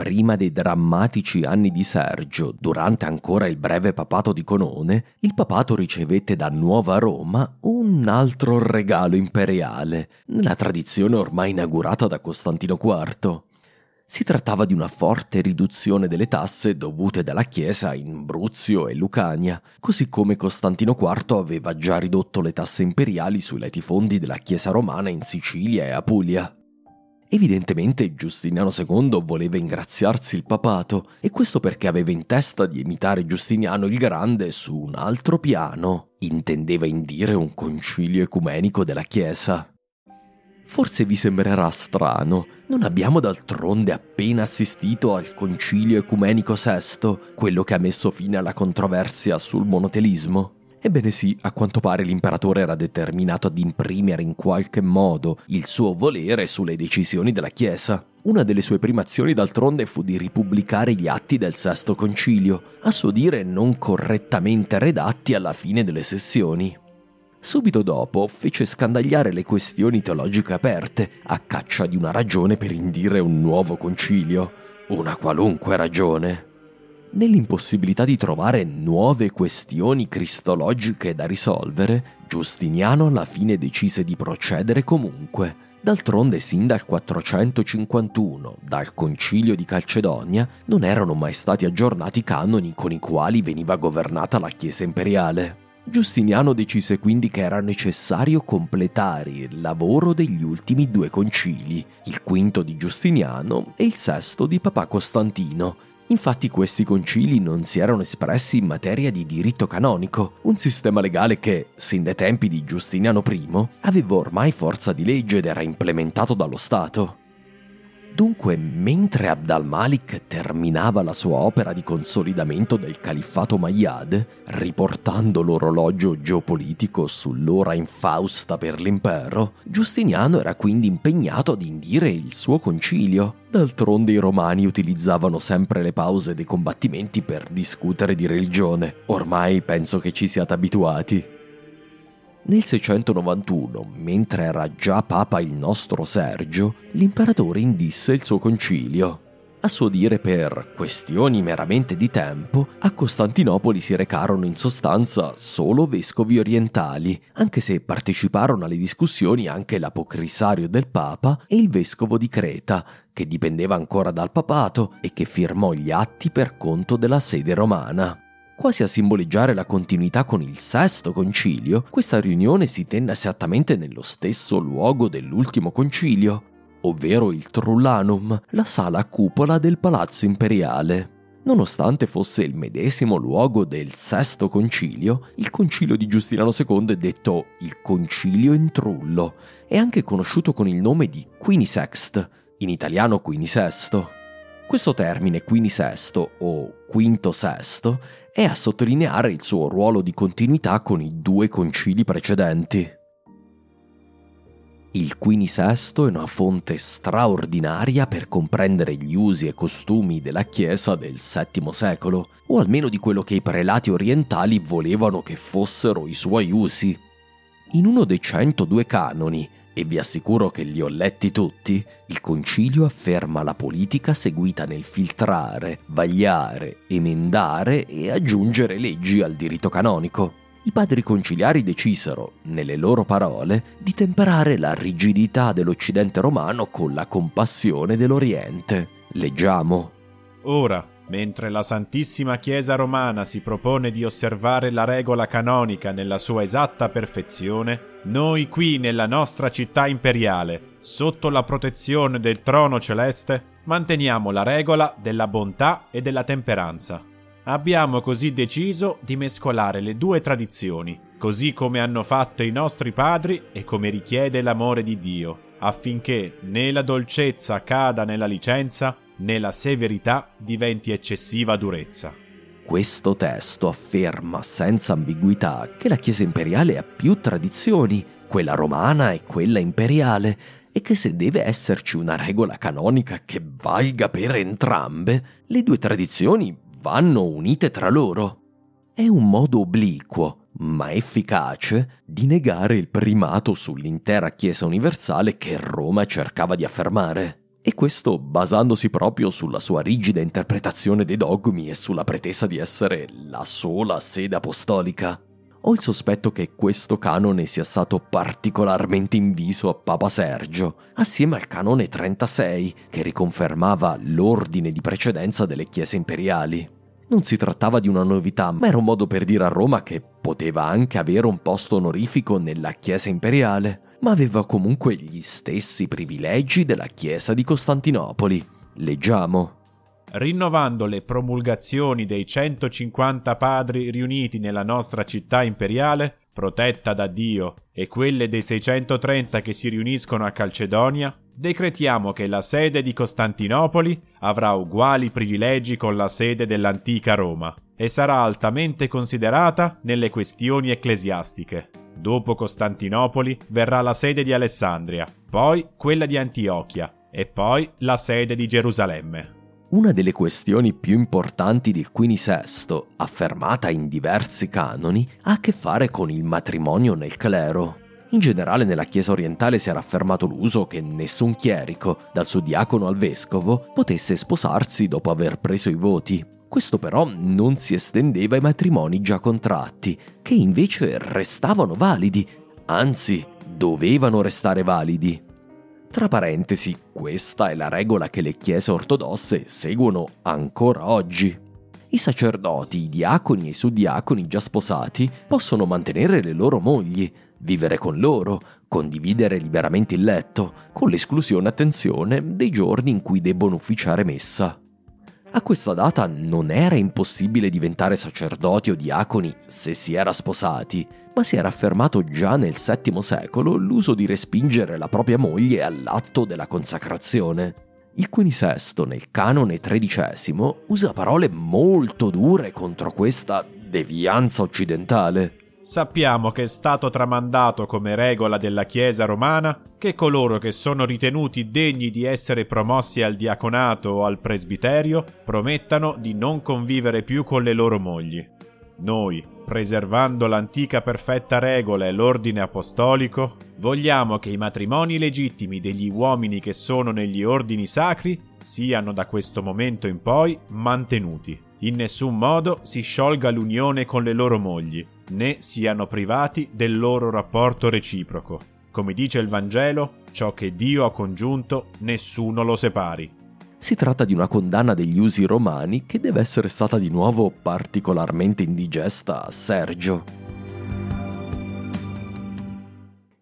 Prima dei drammatici anni di Sergio, durante ancora il breve papato di Conone, il papato ricevette da Nuova Roma un altro regalo imperiale, nella tradizione ormai inaugurata da Costantino IV. Si trattava di una forte riduzione delle tasse dovute dalla Chiesa in Bruzio e Lucania, così come Costantino IV aveva già ridotto le tasse imperiali sui latifondi della Chiesa romana in Sicilia e Apulia. Evidentemente Giustiniano II voleva ingraziarsi il papato, e questo perché aveva in testa di imitare Giustiniano il Grande su un altro piano. Intendeva indire un concilio ecumenico della Chiesa. Forse vi sembrerà strano, non abbiamo d'altronde appena assistito al concilio ecumenico VI, quello che ha messo fine alla controversia sul monotelismo? Ebbene sì, a quanto pare l'imperatore era determinato ad imprimere in qualche modo il suo volere sulle decisioni della Chiesa. Una delle sue prime azioni d'altronde fu di ripubblicare gli atti del Sesto Concilio, a suo dire non correttamente redatti alla fine delle sessioni. Subito dopo fece scandagliare le questioni teologiche aperte, a caccia di una ragione per indire un nuovo concilio. Una qualunque ragione. Nell'impossibilità di trovare nuove questioni cristologiche da risolvere, Giustiniano alla fine decise di procedere comunque. D'altronde, sin dal 451, dal concilio di Calcedonia, non erano mai stati aggiornati i canoni con i quali veniva governata la Chiesa imperiale. Giustiniano decise quindi che era necessario completare il lavoro degli ultimi due concili, il quinto di Giustiniano e il sesto di Papa Costantino, Infatti questi concili non si erano espressi in materia di diritto canonico, un sistema legale che, sin dai tempi di Giustiniano I, aveva ormai forza di legge ed era implementato dallo Stato. Dunque, mentre Abd al-Malik terminava la sua opera di consolidamento del califfato Mayyad, riportando l'orologio geopolitico sull'ora infausta per l'impero, Giustiniano era quindi impegnato ad indire il suo concilio. D'altronde i romani utilizzavano sempre le pause dei combattimenti per discutere di religione. Ormai penso che ci siate abituati. Nel 691, mentre era già papa il nostro Sergio, l'imperatore indisse il suo concilio. A suo dire, per questioni meramente di tempo, a Costantinopoli si recarono in sostanza solo vescovi orientali, anche se parteciparono alle discussioni anche l'apocrisario del Papa e il vescovo di Creta, che dipendeva ancora dal papato e che firmò gli atti per conto della sede romana. Quasi a simboleggiare la continuità con il sesto concilio, questa riunione si tenne esattamente nello stesso luogo dell'ultimo concilio, ovvero il Trullanum, la sala cupola del palazzo imperiale. Nonostante fosse il medesimo luogo del sesto concilio, il concilio di Giustiniano II è detto il concilio in trullo, è anche conosciuto con il nome di Quinisext, in italiano Quinisesto. Questo termine quinisesto o quinto sesto è a sottolineare il suo ruolo di continuità con i due concili precedenti. Il quinisesto è una fonte straordinaria per comprendere gli usi e costumi della Chiesa del VII secolo, o almeno di quello che i prelati orientali volevano che fossero i suoi usi. In uno dei 102 canoni, e vi assicuro che li ho letti tutti, il concilio afferma la politica seguita nel filtrare, vagliare, emendare e aggiungere leggi al diritto canonico. I padri conciliari decisero, nelle loro parole, di temperare la rigidità dell'Occidente romano con la compassione dell'Oriente. Leggiamo. Ora, mentre la Santissima Chiesa romana si propone di osservare la regola canonica nella sua esatta perfezione, noi qui nella nostra città imperiale, sotto la protezione del trono celeste, manteniamo la regola della bontà e della temperanza. Abbiamo così deciso di mescolare le due tradizioni, così come hanno fatto i nostri padri e come richiede l'amore di Dio, affinché né la dolcezza cada nella licenza, né la severità diventi eccessiva durezza. Questo testo afferma senza ambiguità che la Chiesa imperiale ha più tradizioni, quella romana e quella imperiale, e che se deve esserci una regola canonica che valga per entrambe, le due tradizioni vanno unite tra loro. È un modo obliquo, ma efficace, di negare il primato sull'intera Chiesa universale che Roma cercava di affermare e questo basandosi proprio sulla sua rigida interpretazione dei dogmi e sulla pretesa di essere la sola sede apostolica. Ho il sospetto che questo canone sia stato particolarmente inviso a Papa Sergio, assieme al canone 36, che riconfermava l'ordine di precedenza delle chiese imperiali. Non si trattava di una novità, ma era un modo per dire a Roma che poteva anche avere un posto onorifico nella Chiesa imperiale, ma aveva comunque gli stessi privilegi della Chiesa di Costantinopoli. Leggiamo. Rinnovando le promulgazioni dei 150 padri riuniti nella nostra città imperiale, protetta da Dio, e quelle dei 630 che si riuniscono a Calcedonia, decretiamo che la sede di Costantinopoli avrà uguali privilegi con la sede dell'antica Roma e sarà altamente considerata nelle questioni ecclesiastiche. Dopo Costantinopoli verrà la sede di Alessandria, poi quella di Antiochia e poi la sede di Gerusalemme. Una delle questioni più importanti del Quinisesto, affermata in diversi canoni, ha a che fare con il matrimonio nel clero. In generale nella Chiesa orientale si era affermato l'uso che nessun chierico, dal suo diacono al vescovo, potesse sposarsi dopo aver preso i voti, questo però non si estendeva ai matrimoni già contratti, che invece restavano validi, anzi dovevano restare validi. Tra parentesi, questa è la regola che le chiese ortodosse seguono ancora oggi. I sacerdoti, i diaconi e i suddiaconi già sposati possono mantenere le loro mogli, vivere con loro, condividere liberamente il letto, con l'esclusione, attenzione, dei giorni in cui debbono ufficiare messa. A questa data non era impossibile diventare sacerdoti o diaconi se si era sposati, ma si era affermato già nel VII secolo l'uso di respingere la propria moglie all'atto della consacrazione. Il Quinisesto nel canone tredicesimo usa parole molto dure contro questa devianza occidentale. Sappiamo che è stato tramandato come regola della Chiesa romana che coloro che sono ritenuti degni di essere promossi al diaconato o al presbiterio promettano di non convivere più con le loro mogli. Noi, preservando l'antica perfetta regola e l'ordine apostolico, vogliamo che i matrimoni legittimi degli uomini che sono negli ordini sacri siano da questo momento in poi mantenuti. In nessun modo si sciolga l'unione con le loro mogli, né siano privati del loro rapporto reciproco. Come dice il Vangelo, ciò che Dio ha congiunto nessuno lo separi. Si tratta di una condanna degli usi romani che deve essere stata di nuovo particolarmente indigesta a Sergio.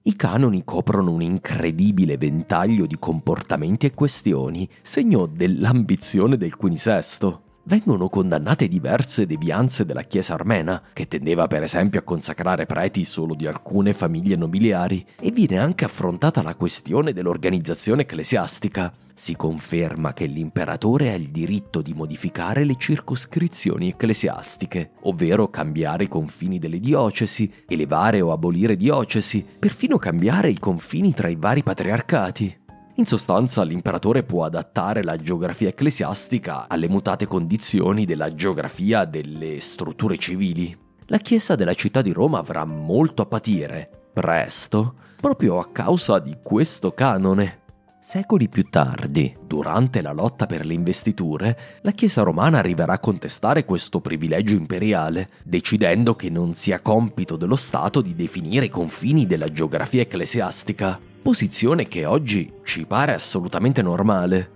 I canoni coprono un incredibile ventaglio di comportamenti e questioni, segno dell'ambizione del Quinisesto vengono condannate diverse devianze della Chiesa armena, che tendeva per esempio a consacrare preti solo di alcune famiglie nobiliari, e viene anche affrontata la questione dell'organizzazione ecclesiastica. Si conferma che l'imperatore ha il diritto di modificare le circoscrizioni ecclesiastiche, ovvero cambiare i confini delle diocesi, elevare o abolire diocesi, perfino cambiare i confini tra i vari patriarcati. In sostanza l'imperatore può adattare la geografia ecclesiastica alle mutate condizioni della geografia delle strutture civili. La chiesa della città di Roma avrà molto a patire, presto, proprio a causa di questo canone. Secoli più tardi, durante la lotta per le investiture, la Chiesa romana arriverà a contestare questo privilegio imperiale, decidendo che non sia compito dello Stato di definire i confini della geografia ecclesiastica posizione che oggi ci pare assolutamente normale.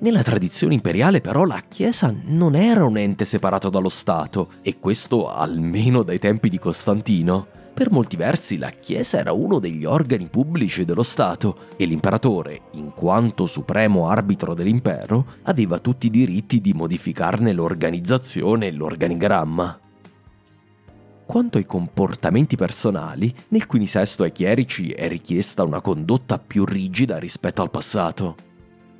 Nella tradizione imperiale però la Chiesa non era un ente separato dallo Stato, e questo almeno dai tempi di Costantino. Per molti versi la Chiesa era uno degli organi pubblici dello Stato e l'imperatore, in quanto supremo arbitro dell'impero, aveva tutti i diritti di modificarne l'organizzazione e l'organigramma. Quanto ai comportamenti personali, nel Quinisesto ai chierici è richiesta una condotta più rigida rispetto al passato.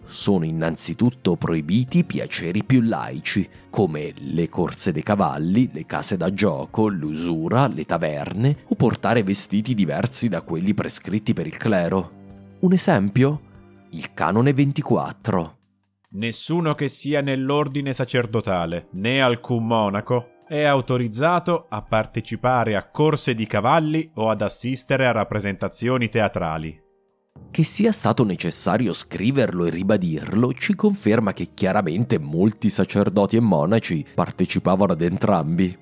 Sono innanzitutto proibiti piaceri più laici, come le corse dei cavalli, le case da gioco, l'usura, le taverne o portare vestiti diversi da quelli prescritti per il clero. Un esempio? Il canone 24. Nessuno che sia nell'ordine sacerdotale, né alcun monaco, è autorizzato a partecipare a corse di cavalli o ad assistere a rappresentazioni teatrali. Che sia stato necessario scriverlo e ribadirlo ci conferma che chiaramente molti sacerdoti e monaci partecipavano ad entrambi.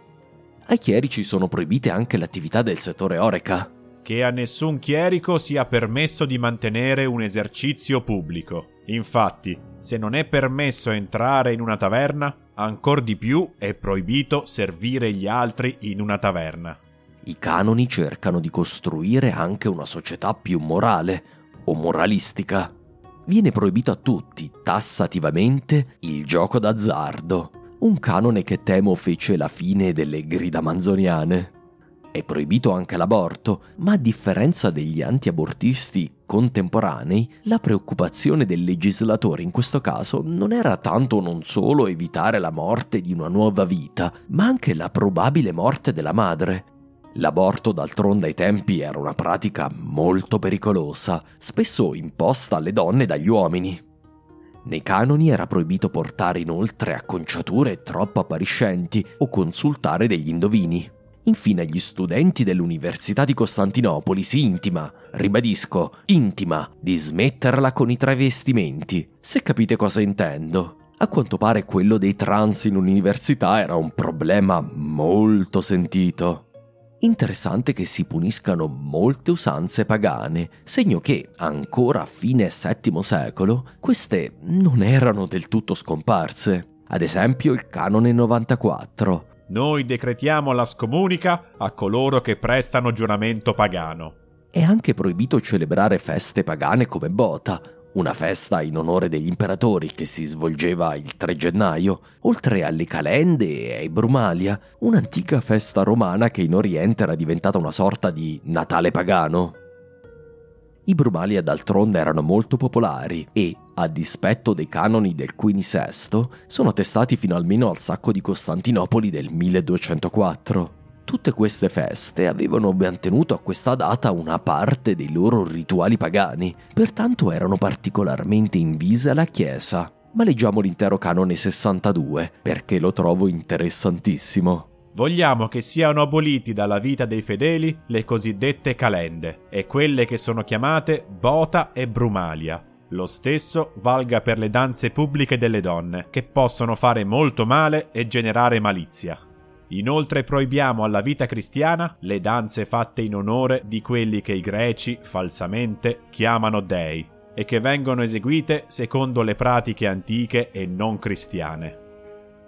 Ai chierici sono proibite anche le attività del settore oreca. Che a nessun chierico sia permesso di mantenere un esercizio pubblico. Infatti, se non è permesso entrare in una taverna, ancor di più è proibito servire gli altri in una taverna. I canoni cercano di costruire anche una società più morale o moralistica. Viene proibito a tutti, tassativamente, il gioco d'azzardo, un canone che temo fece la fine delle grida manzoniane. È proibito anche l'aborto, ma a differenza degli antiabortisti contemporanei, la preoccupazione del legislatore in questo caso non era tanto non solo evitare la morte di una nuova vita, ma anche la probabile morte della madre. L'aborto d'altronde ai tempi era una pratica molto pericolosa, spesso imposta alle donne dagli uomini. Nei canoni era proibito portare inoltre acconciature troppo appariscenti o consultare degli indovini. Infine agli studenti dell'Università di Costantinopoli si intima, ribadisco, intima, di smetterla con i travestimenti, se capite cosa intendo. A quanto pare quello dei trans in università era un problema molto sentito. Interessante che si puniscano molte usanze pagane, segno che, ancora a fine VII secolo, queste non erano del tutto scomparse. Ad esempio il canone 94, noi decretiamo la scomunica a coloro che prestano giuramento pagano. È anche proibito celebrare feste pagane come Bota, una festa in onore degli imperatori che si svolgeva il 3 gennaio, oltre alle calende e ai Brumalia, un'antica festa romana che in Oriente era diventata una sorta di Natale pagano. I Brumalia d'altronde erano molto popolari e, a dispetto dei canoni del Quinisesto, sono attestati fino almeno al sacco di Costantinopoli del 1204. Tutte queste feste avevano mantenuto a questa data una parte dei loro rituali pagani, pertanto erano particolarmente invise alla Chiesa. Ma leggiamo l'intero canone 62 perché lo trovo interessantissimo. Vogliamo che siano aboliti dalla vita dei fedeli le cosiddette calende e quelle che sono chiamate bota e brumalia. Lo stesso valga per le danze pubbliche delle donne, che possono fare molto male e generare malizia. Inoltre proibiamo alla vita cristiana le danze fatte in onore di quelli che i greci, falsamente, chiamano dei e che vengono eseguite secondo le pratiche antiche e non cristiane.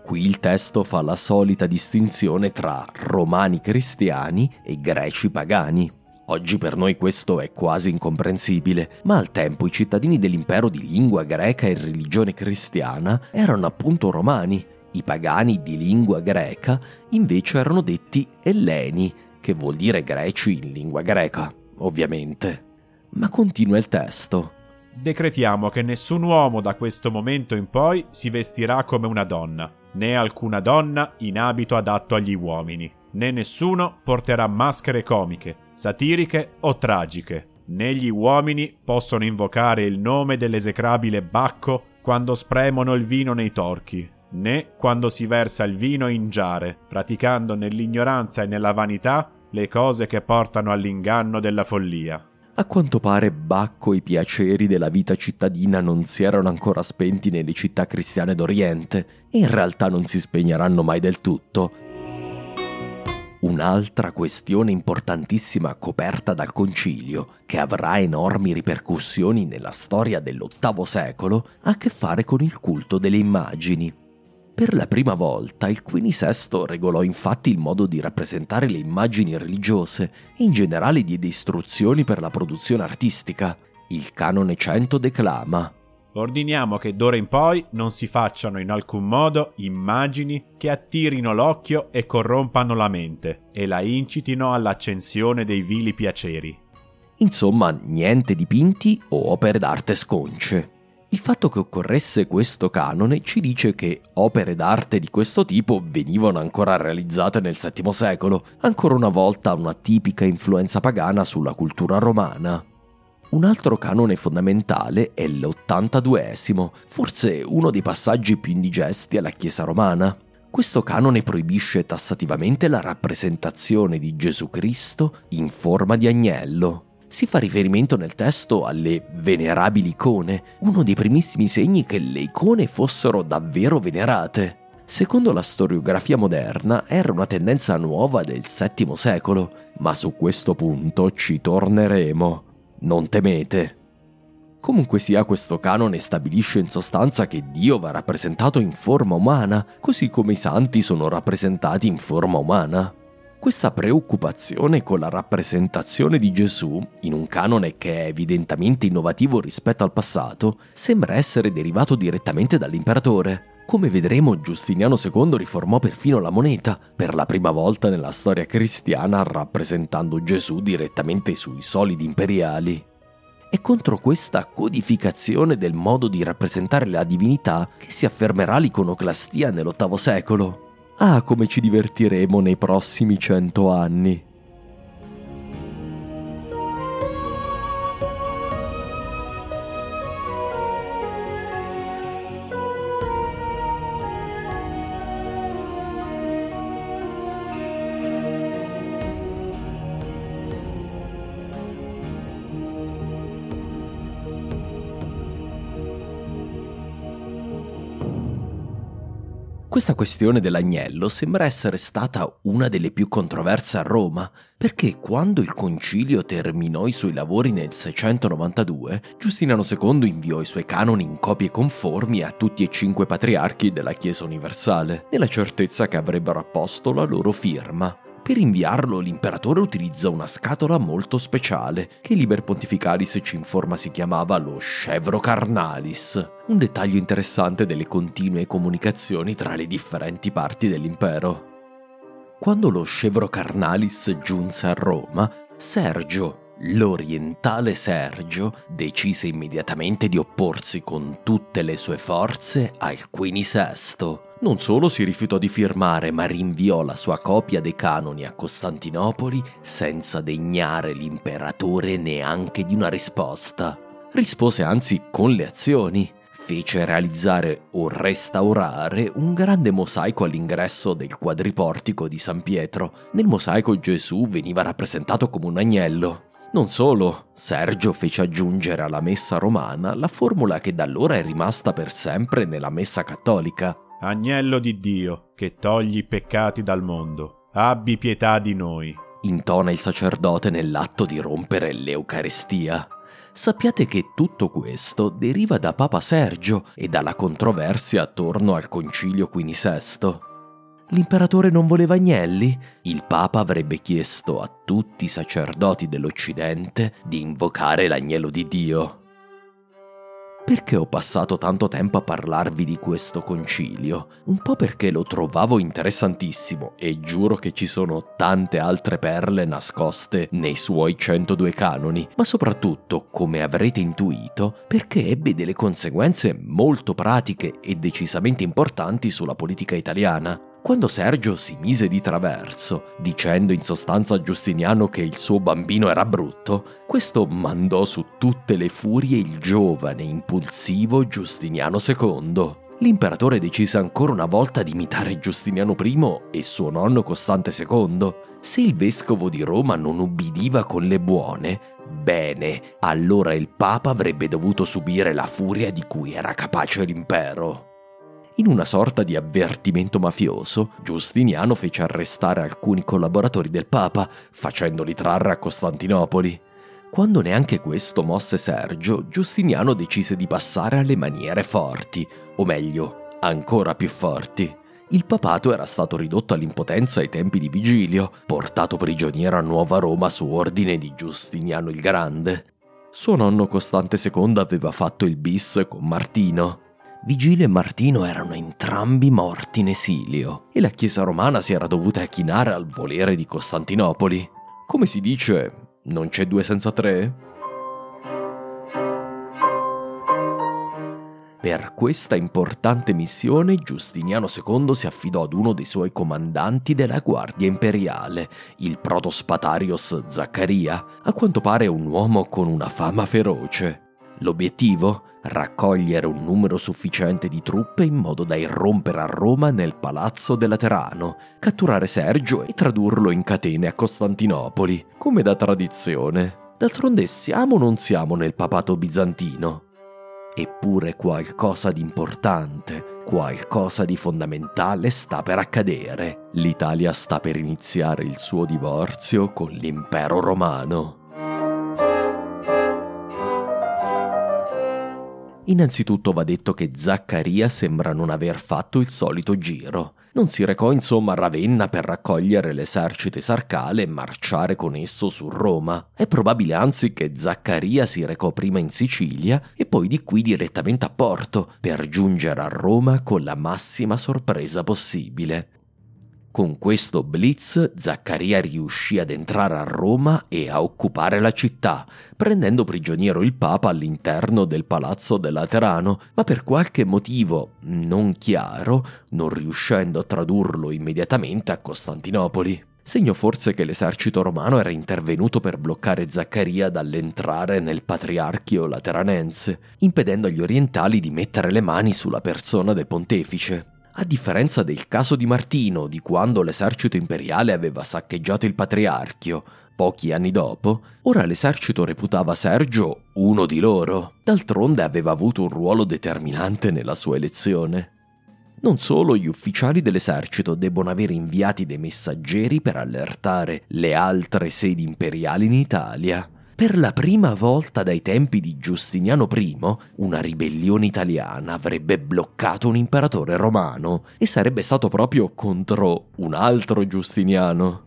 Qui il testo fa la solita distinzione tra romani cristiani e greci pagani. Oggi per noi questo è quasi incomprensibile, ma al tempo i cittadini dell'impero di lingua greca e religione cristiana erano appunto romani i pagani di lingua greca invece erano detti elleni, che vuol dire greci in lingua greca, ovviamente. Ma continua il testo. Decretiamo che nessun uomo da questo momento in poi si vestirà come una donna, né alcuna donna in abito adatto agli uomini, né nessuno porterà maschere comiche, satiriche o tragiche, né gli uomini possono invocare il nome dell'esecrabile Bacco quando spremono il vino nei torchi, né quando si versa il vino in giare, praticando nell'ignoranza e nella vanità le cose che portano all'inganno della follia. A quanto pare Bacco i piaceri della vita cittadina non si erano ancora spenti nelle città cristiane d'Oriente e in realtà non si spegneranno mai del tutto. Un'altra questione importantissima coperta dal concilio, che avrà enormi ripercussioni nella storia dell'VIII secolo, ha a che fare con il culto delle immagini. Per la prima volta il Quinisesto regolò infatti il modo di rappresentare le immagini religiose e in generale diede istruzioni per la produzione artistica. Il canone 100 declama Ordiniamo che d'ora in poi non si facciano in alcun modo immagini che attirino l'occhio e corrompano la mente e la incitino all'accensione dei vili piaceri. Insomma, niente dipinti o opere d'arte sconce. Il fatto che occorresse questo canone ci dice che opere d'arte di questo tipo venivano ancora realizzate nel VII secolo, ancora una volta una tipica influenza pagana sulla cultura romana. Un altro canone fondamentale è l'82esimo, forse uno dei passaggi più indigesti alla Chiesa romana. Questo canone proibisce tassativamente la rappresentazione di Gesù Cristo in forma di agnello si fa riferimento nel testo alle venerabili icone, uno dei primissimi segni che le icone fossero davvero venerate. Secondo la storiografia moderna era una tendenza nuova del VII secolo, ma su questo punto ci torneremo. Non temete. Comunque sia, questo canone stabilisce in sostanza che Dio va rappresentato in forma umana, così come i santi sono rappresentati in forma umana. Questa preoccupazione con la rappresentazione di Gesù, in un canone che è evidentemente innovativo rispetto al passato, sembra essere derivato direttamente dall'imperatore. Come vedremo, Giustiniano II riformò perfino la moneta, per la prima volta nella storia cristiana rappresentando Gesù direttamente sui solidi imperiali. È contro questa codificazione del modo di rappresentare la divinità che si affermerà l'iconoclastia nell'VIII secolo. Ah, come ci divertiremo nei prossimi cento anni. Questa questione dell'agnello sembra essere stata una delle più controverse a Roma, perché quando il concilio terminò i suoi lavori nel 692, Giustiniano II inviò i suoi canoni in copie conformi a tutti e cinque patriarchi della Chiesa universale, nella certezza che avrebbero apposto la loro firma. Per inviarlo l'imperatore utilizza una scatola molto speciale, che Liber Pontificalis ci informa si chiamava lo Scevro Carnalis, un dettaglio interessante delle continue comunicazioni tra le differenti parti dell'impero. Quando lo Scevro Carnalis giunse a Roma, Sergio, l'orientale Sergio decise immediatamente di opporsi con tutte le sue forze al Quinisesto. Non solo si rifiutò di firmare, ma rinviò la sua copia dei canoni a Costantinopoli senza degnare l'imperatore neanche di una risposta. Rispose anzi con le azioni. Fece realizzare o restaurare un grande mosaico all'ingresso del quadriportico di San Pietro. Nel mosaico Gesù veniva rappresentato come un agnello. Non solo, Sergio fece aggiungere alla messa romana la formula che da allora è rimasta per sempre nella messa cattolica. Agnello di Dio, che togli i peccati dal mondo, abbi pietà di noi. Intona il sacerdote nell'atto di rompere l'Eucarestia. Sappiate che tutto questo deriva da Papa Sergio e dalla controversia attorno al concilio quinisesto. L'imperatore non voleva agnelli? Il Papa avrebbe chiesto a tutti i sacerdoti dell'Occidente di invocare l'agnello di Dio. Perché ho passato tanto tempo a parlarvi di questo concilio? Un po' perché lo trovavo interessantissimo e giuro che ci sono tante altre perle nascoste nei suoi 102 canoni, ma soprattutto, come avrete intuito, perché ebbe delle conseguenze molto pratiche e decisamente importanti sulla politica italiana. Quando Sergio si mise di traverso, dicendo in sostanza a Giustiniano che il suo bambino era brutto, questo mandò su tutte le furie il giovane, impulsivo Giustiniano II. L'imperatore decise ancora una volta di imitare Giustiniano I e suo nonno Costante II. Se il vescovo di Roma non ubbidiva con le buone, bene, allora il Papa avrebbe dovuto subire la furia di cui era capace l'impero. In una sorta di avvertimento mafioso, Giustiniano fece arrestare alcuni collaboratori del Papa, facendoli trarre a Costantinopoli. Quando neanche questo mosse Sergio, Giustiniano decise di passare alle maniere forti, o meglio, ancora più forti. Il papato era stato ridotto all'impotenza ai tempi di Vigilio, portato prigioniero a Nuova Roma su ordine di Giustiniano il Grande. Suo nonno Costante II aveva fatto il bis con Martino, Vigile e Martino erano entrambi morti in esilio e la Chiesa romana si era dovuta chinare al volere di Costantinopoli. Come si dice, non c'è due senza tre? Per questa importante missione Giustiniano II si affidò ad uno dei suoi comandanti della Guardia Imperiale, il protospatarios Zaccaria, a quanto pare un uomo con una fama feroce. L'obiettivo? Raccogliere un numero sufficiente di truppe in modo da irrompere a Roma nel palazzo del Laterano, catturare Sergio e tradurlo in catene a Costantinopoli, come da tradizione. D'altronde siamo o non siamo nel papato bizantino? Eppure qualcosa di importante, qualcosa di fondamentale sta per accadere. L'Italia sta per iniziare il suo divorzio con l'impero romano. Innanzitutto va detto che Zaccaria sembra non aver fatto il solito giro. Non si recò insomma a Ravenna per raccogliere l'esercito esarcale e marciare con esso su Roma. È probabile anzi che Zaccaria si recò prima in Sicilia e poi di qui direttamente a Porto, per giungere a Roma con la massima sorpresa possibile. Con questo blitz Zaccaria riuscì ad entrare a Roma e a occupare la città, prendendo prigioniero il Papa all'interno del palazzo del Laterano, ma per qualche motivo non chiaro non riuscendo a tradurlo immediatamente a Costantinopoli. Segno forse che l'esercito romano era intervenuto per bloccare Zaccaria dall'entrare nel patriarchio lateranense, impedendo agli orientali di mettere le mani sulla persona del pontefice. A differenza del caso di Martino, di quando l'esercito imperiale aveva saccheggiato il patriarchio, pochi anni dopo, ora l'esercito reputava Sergio uno di loro. D'altronde aveva avuto un ruolo determinante nella sua elezione. Non solo gli ufficiali dell'esercito debbono avere inviati dei messaggeri per allertare le altre sedi imperiali in Italia, per la prima volta dai tempi di Giustiniano I, una ribellione italiana avrebbe bloccato un imperatore romano e sarebbe stato proprio contro un altro Giustiniano.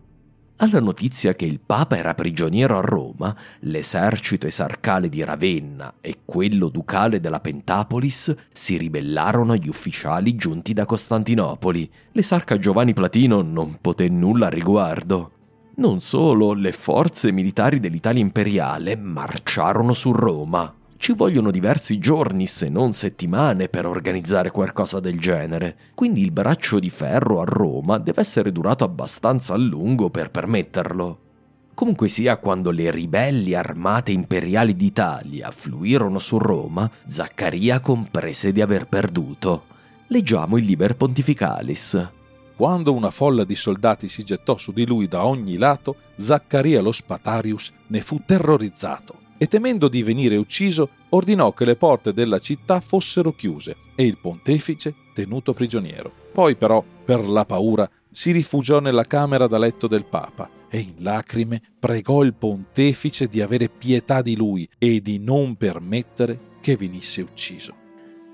Alla notizia che il Papa era prigioniero a Roma, l'esercito esarcale di Ravenna e quello ducale della Pentapolis si ribellarono agli ufficiali giunti da Costantinopoli. L'esarca Giovanni Platino non poté nulla a riguardo. Non solo, le forze militari dell'Italia imperiale marciarono su Roma. Ci vogliono diversi giorni, se non settimane, per organizzare qualcosa del genere, quindi il braccio di ferro a Roma deve essere durato abbastanza a lungo per permetterlo. Comunque sia, quando le ribelli armate imperiali d'Italia fluirono su Roma, Zaccaria comprese di aver perduto. Leggiamo il Liber Pontificalis. Quando una folla di soldati si gettò su di lui da ogni lato, Zaccaria lo Spatarius ne fu terrorizzato e temendo di venire ucciso, ordinò che le porte della città fossero chiuse e il pontefice tenuto prigioniero. Poi però, per la paura, si rifugiò nella camera da letto del Papa e in lacrime pregò il pontefice di avere pietà di lui e di non permettere che venisse ucciso.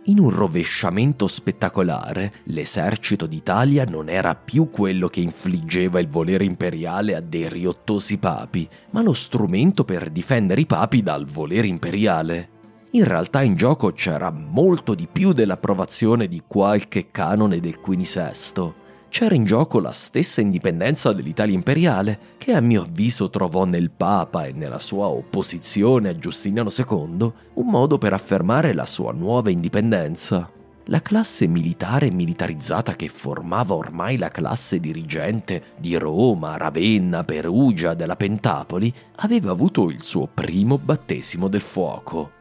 In un rovesciamento spettacolare, l'esercito d'Italia non era più quello che infliggeva il volere imperiale a dei riottosi papi, ma lo strumento per difendere i papi dal volere imperiale. In realtà in gioco c'era molto di più dell'approvazione di qualche canone del Quinisesto c'era in gioco la stessa indipendenza dell'Italia imperiale, che a mio avviso trovò nel Papa e nella sua opposizione a Giustiniano II un modo per affermare la sua nuova indipendenza. La classe militare militarizzata che formava ormai la classe dirigente di Roma, Ravenna, Perugia, della Pentapoli, aveva avuto il suo primo battesimo del fuoco.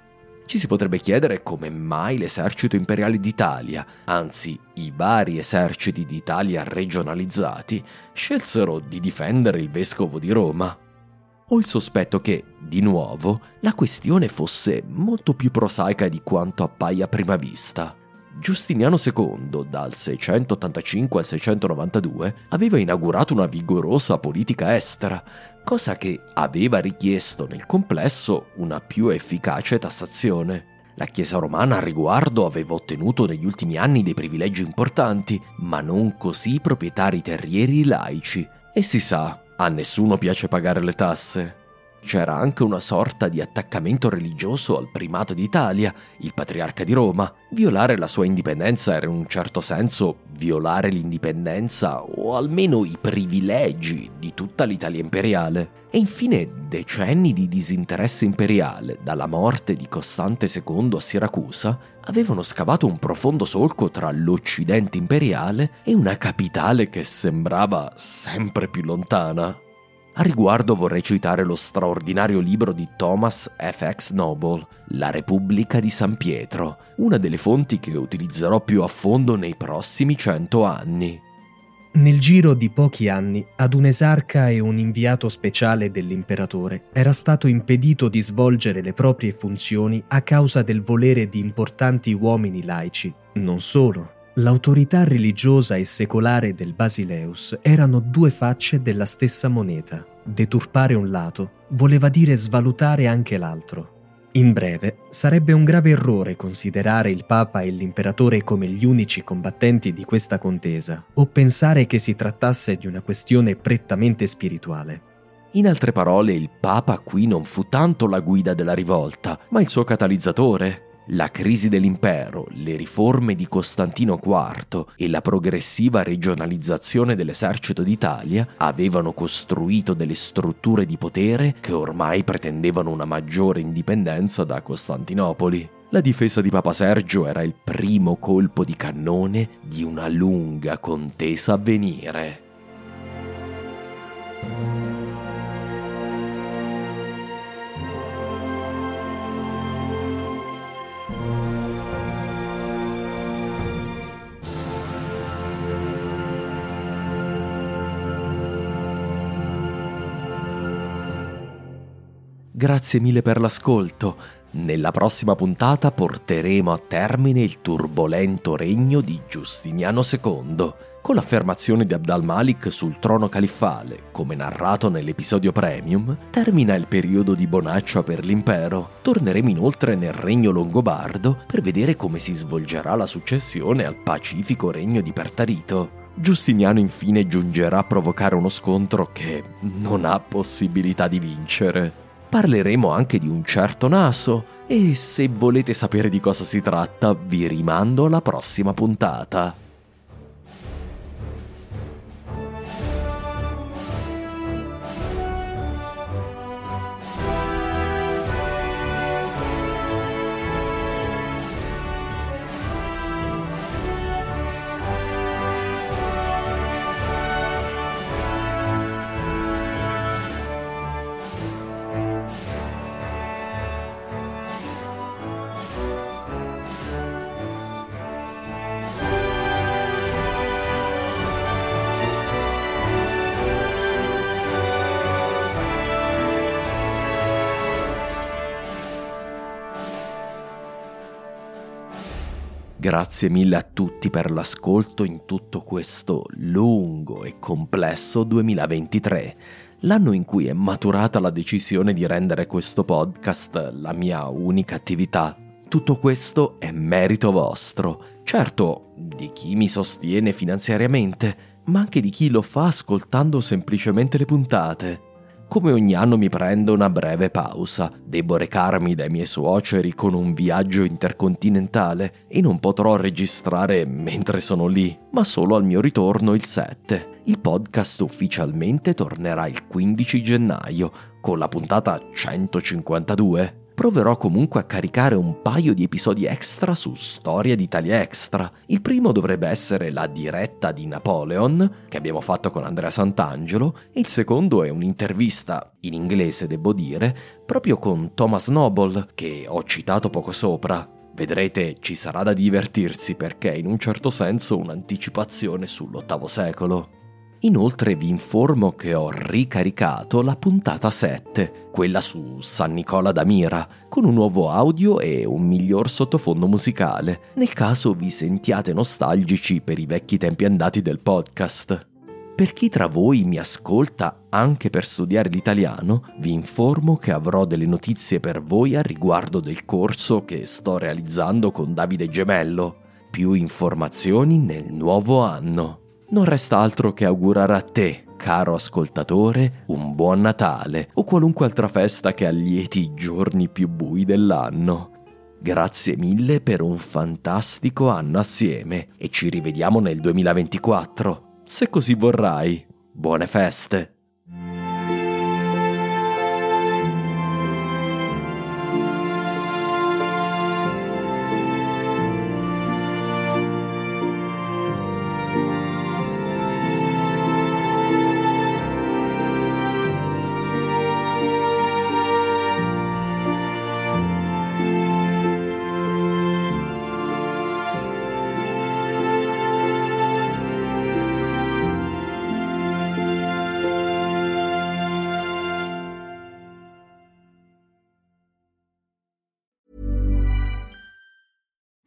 Ci si potrebbe chiedere come mai l'esercito imperiale d'Italia, anzi i vari eserciti d'Italia regionalizzati, scelsero di difendere il vescovo di Roma. Ho il sospetto che, di nuovo, la questione fosse molto più prosaica di quanto appaia a prima vista. Giustiniano II, dal 685 al 692, aveva inaugurato una vigorosa politica estera, cosa che aveva richiesto nel complesso una più efficace tassazione. La Chiesa romana al riguardo aveva ottenuto negli ultimi anni dei privilegi importanti, ma non così i proprietari terrieri laici. E si sa, a nessuno piace pagare le tasse. C'era anche una sorta di attaccamento religioso al primato d'Italia, il patriarca di Roma. Violare la sua indipendenza era in un certo senso violare l'indipendenza o almeno i privilegi di tutta l'Italia imperiale. E infine decenni di disinteresse imperiale dalla morte di Costante II a Siracusa avevano scavato un profondo solco tra l'Occidente imperiale e una capitale che sembrava sempre più lontana. A riguardo vorrei citare lo straordinario libro di Thomas F.X. Noble, La Repubblica di San Pietro, una delle fonti che utilizzerò più a fondo nei prossimi cento anni. Nel giro di pochi anni, ad un esarca e un inviato speciale dell'imperatore era stato impedito di svolgere le proprie funzioni a causa del volere di importanti uomini laici. Non solo, L'autorità religiosa e secolare del Basileus erano due facce della stessa moneta. Deturpare un lato voleva dire svalutare anche l'altro. In breve, sarebbe un grave errore considerare il Papa e l'Imperatore come gli unici combattenti di questa contesa, o pensare che si trattasse di una questione prettamente spirituale. In altre parole, il Papa qui non fu tanto la guida della rivolta, ma il suo catalizzatore, la crisi dell'impero, le riforme di Costantino IV e la progressiva regionalizzazione dell'esercito d'Italia avevano costruito delle strutture di potere che ormai pretendevano una maggiore indipendenza da Costantinopoli. La difesa di Papa Sergio era il primo colpo di cannone di una lunga contesa a venire. Grazie mille per l'ascolto. Nella prossima puntata porteremo a termine il turbolento regno di Giustiniano II, con l'affermazione di Abd al-Malik sul trono califfale, come narrato nell'episodio premium, termina il periodo di bonaccia per l'impero. Torneremo inoltre nel regno longobardo per vedere come si svolgerà la successione al pacifico regno di Pertarito. Giustiniano infine giungerà a provocare uno scontro che non ha possibilità di vincere parleremo anche di un certo naso e se volete sapere di cosa si tratta vi rimando alla prossima puntata. Grazie mille a tutti per l'ascolto in tutto questo lungo e complesso 2023, l'anno in cui è maturata la decisione di rendere questo podcast la mia unica attività. Tutto questo è merito vostro, certo di chi mi sostiene finanziariamente, ma anche di chi lo fa ascoltando semplicemente le puntate. Come ogni anno mi prendo una breve pausa, devo recarmi dai miei suoceri con un viaggio intercontinentale e non potrò registrare mentre sono lì, ma solo al mio ritorno il 7. Il podcast ufficialmente tornerà il 15 gennaio, con la puntata 152 proverò comunque a caricare un paio di episodi extra su Storia d'Italia Extra. Il primo dovrebbe essere la diretta di Napoleon, che abbiamo fatto con Andrea Sant'Angelo, e il secondo è un'intervista, in inglese devo dire, proprio con Thomas Noble, che ho citato poco sopra. Vedrete, ci sarà da divertirsi perché è in un certo senso un'anticipazione sull'VIII secolo. Inoltre vi informo che ho ricaricato la puntata 7, quella su San Nicola da Mira, con un nuovo audio e un miglior sottofondo musicale, nel caso vi sentiate nostalgici per i vecchi tempi andati del podcast. Per chi tra voi mi ascolta anche per studiare l'italiano, vi informo che avrò delle notizie per voi a riguardo del corso che sto realizzando con Davide Gemello. Più informazioni nel nuovo anno non resta altro che augurare a te, caro ascoltatore, un buon Natale o qualunque altra festa che allieti i giorni più bui dell'anno. Grazie mille per un fantastico anno assieme e ci rivediamo nel 2024, se così vorrai. Buone feste!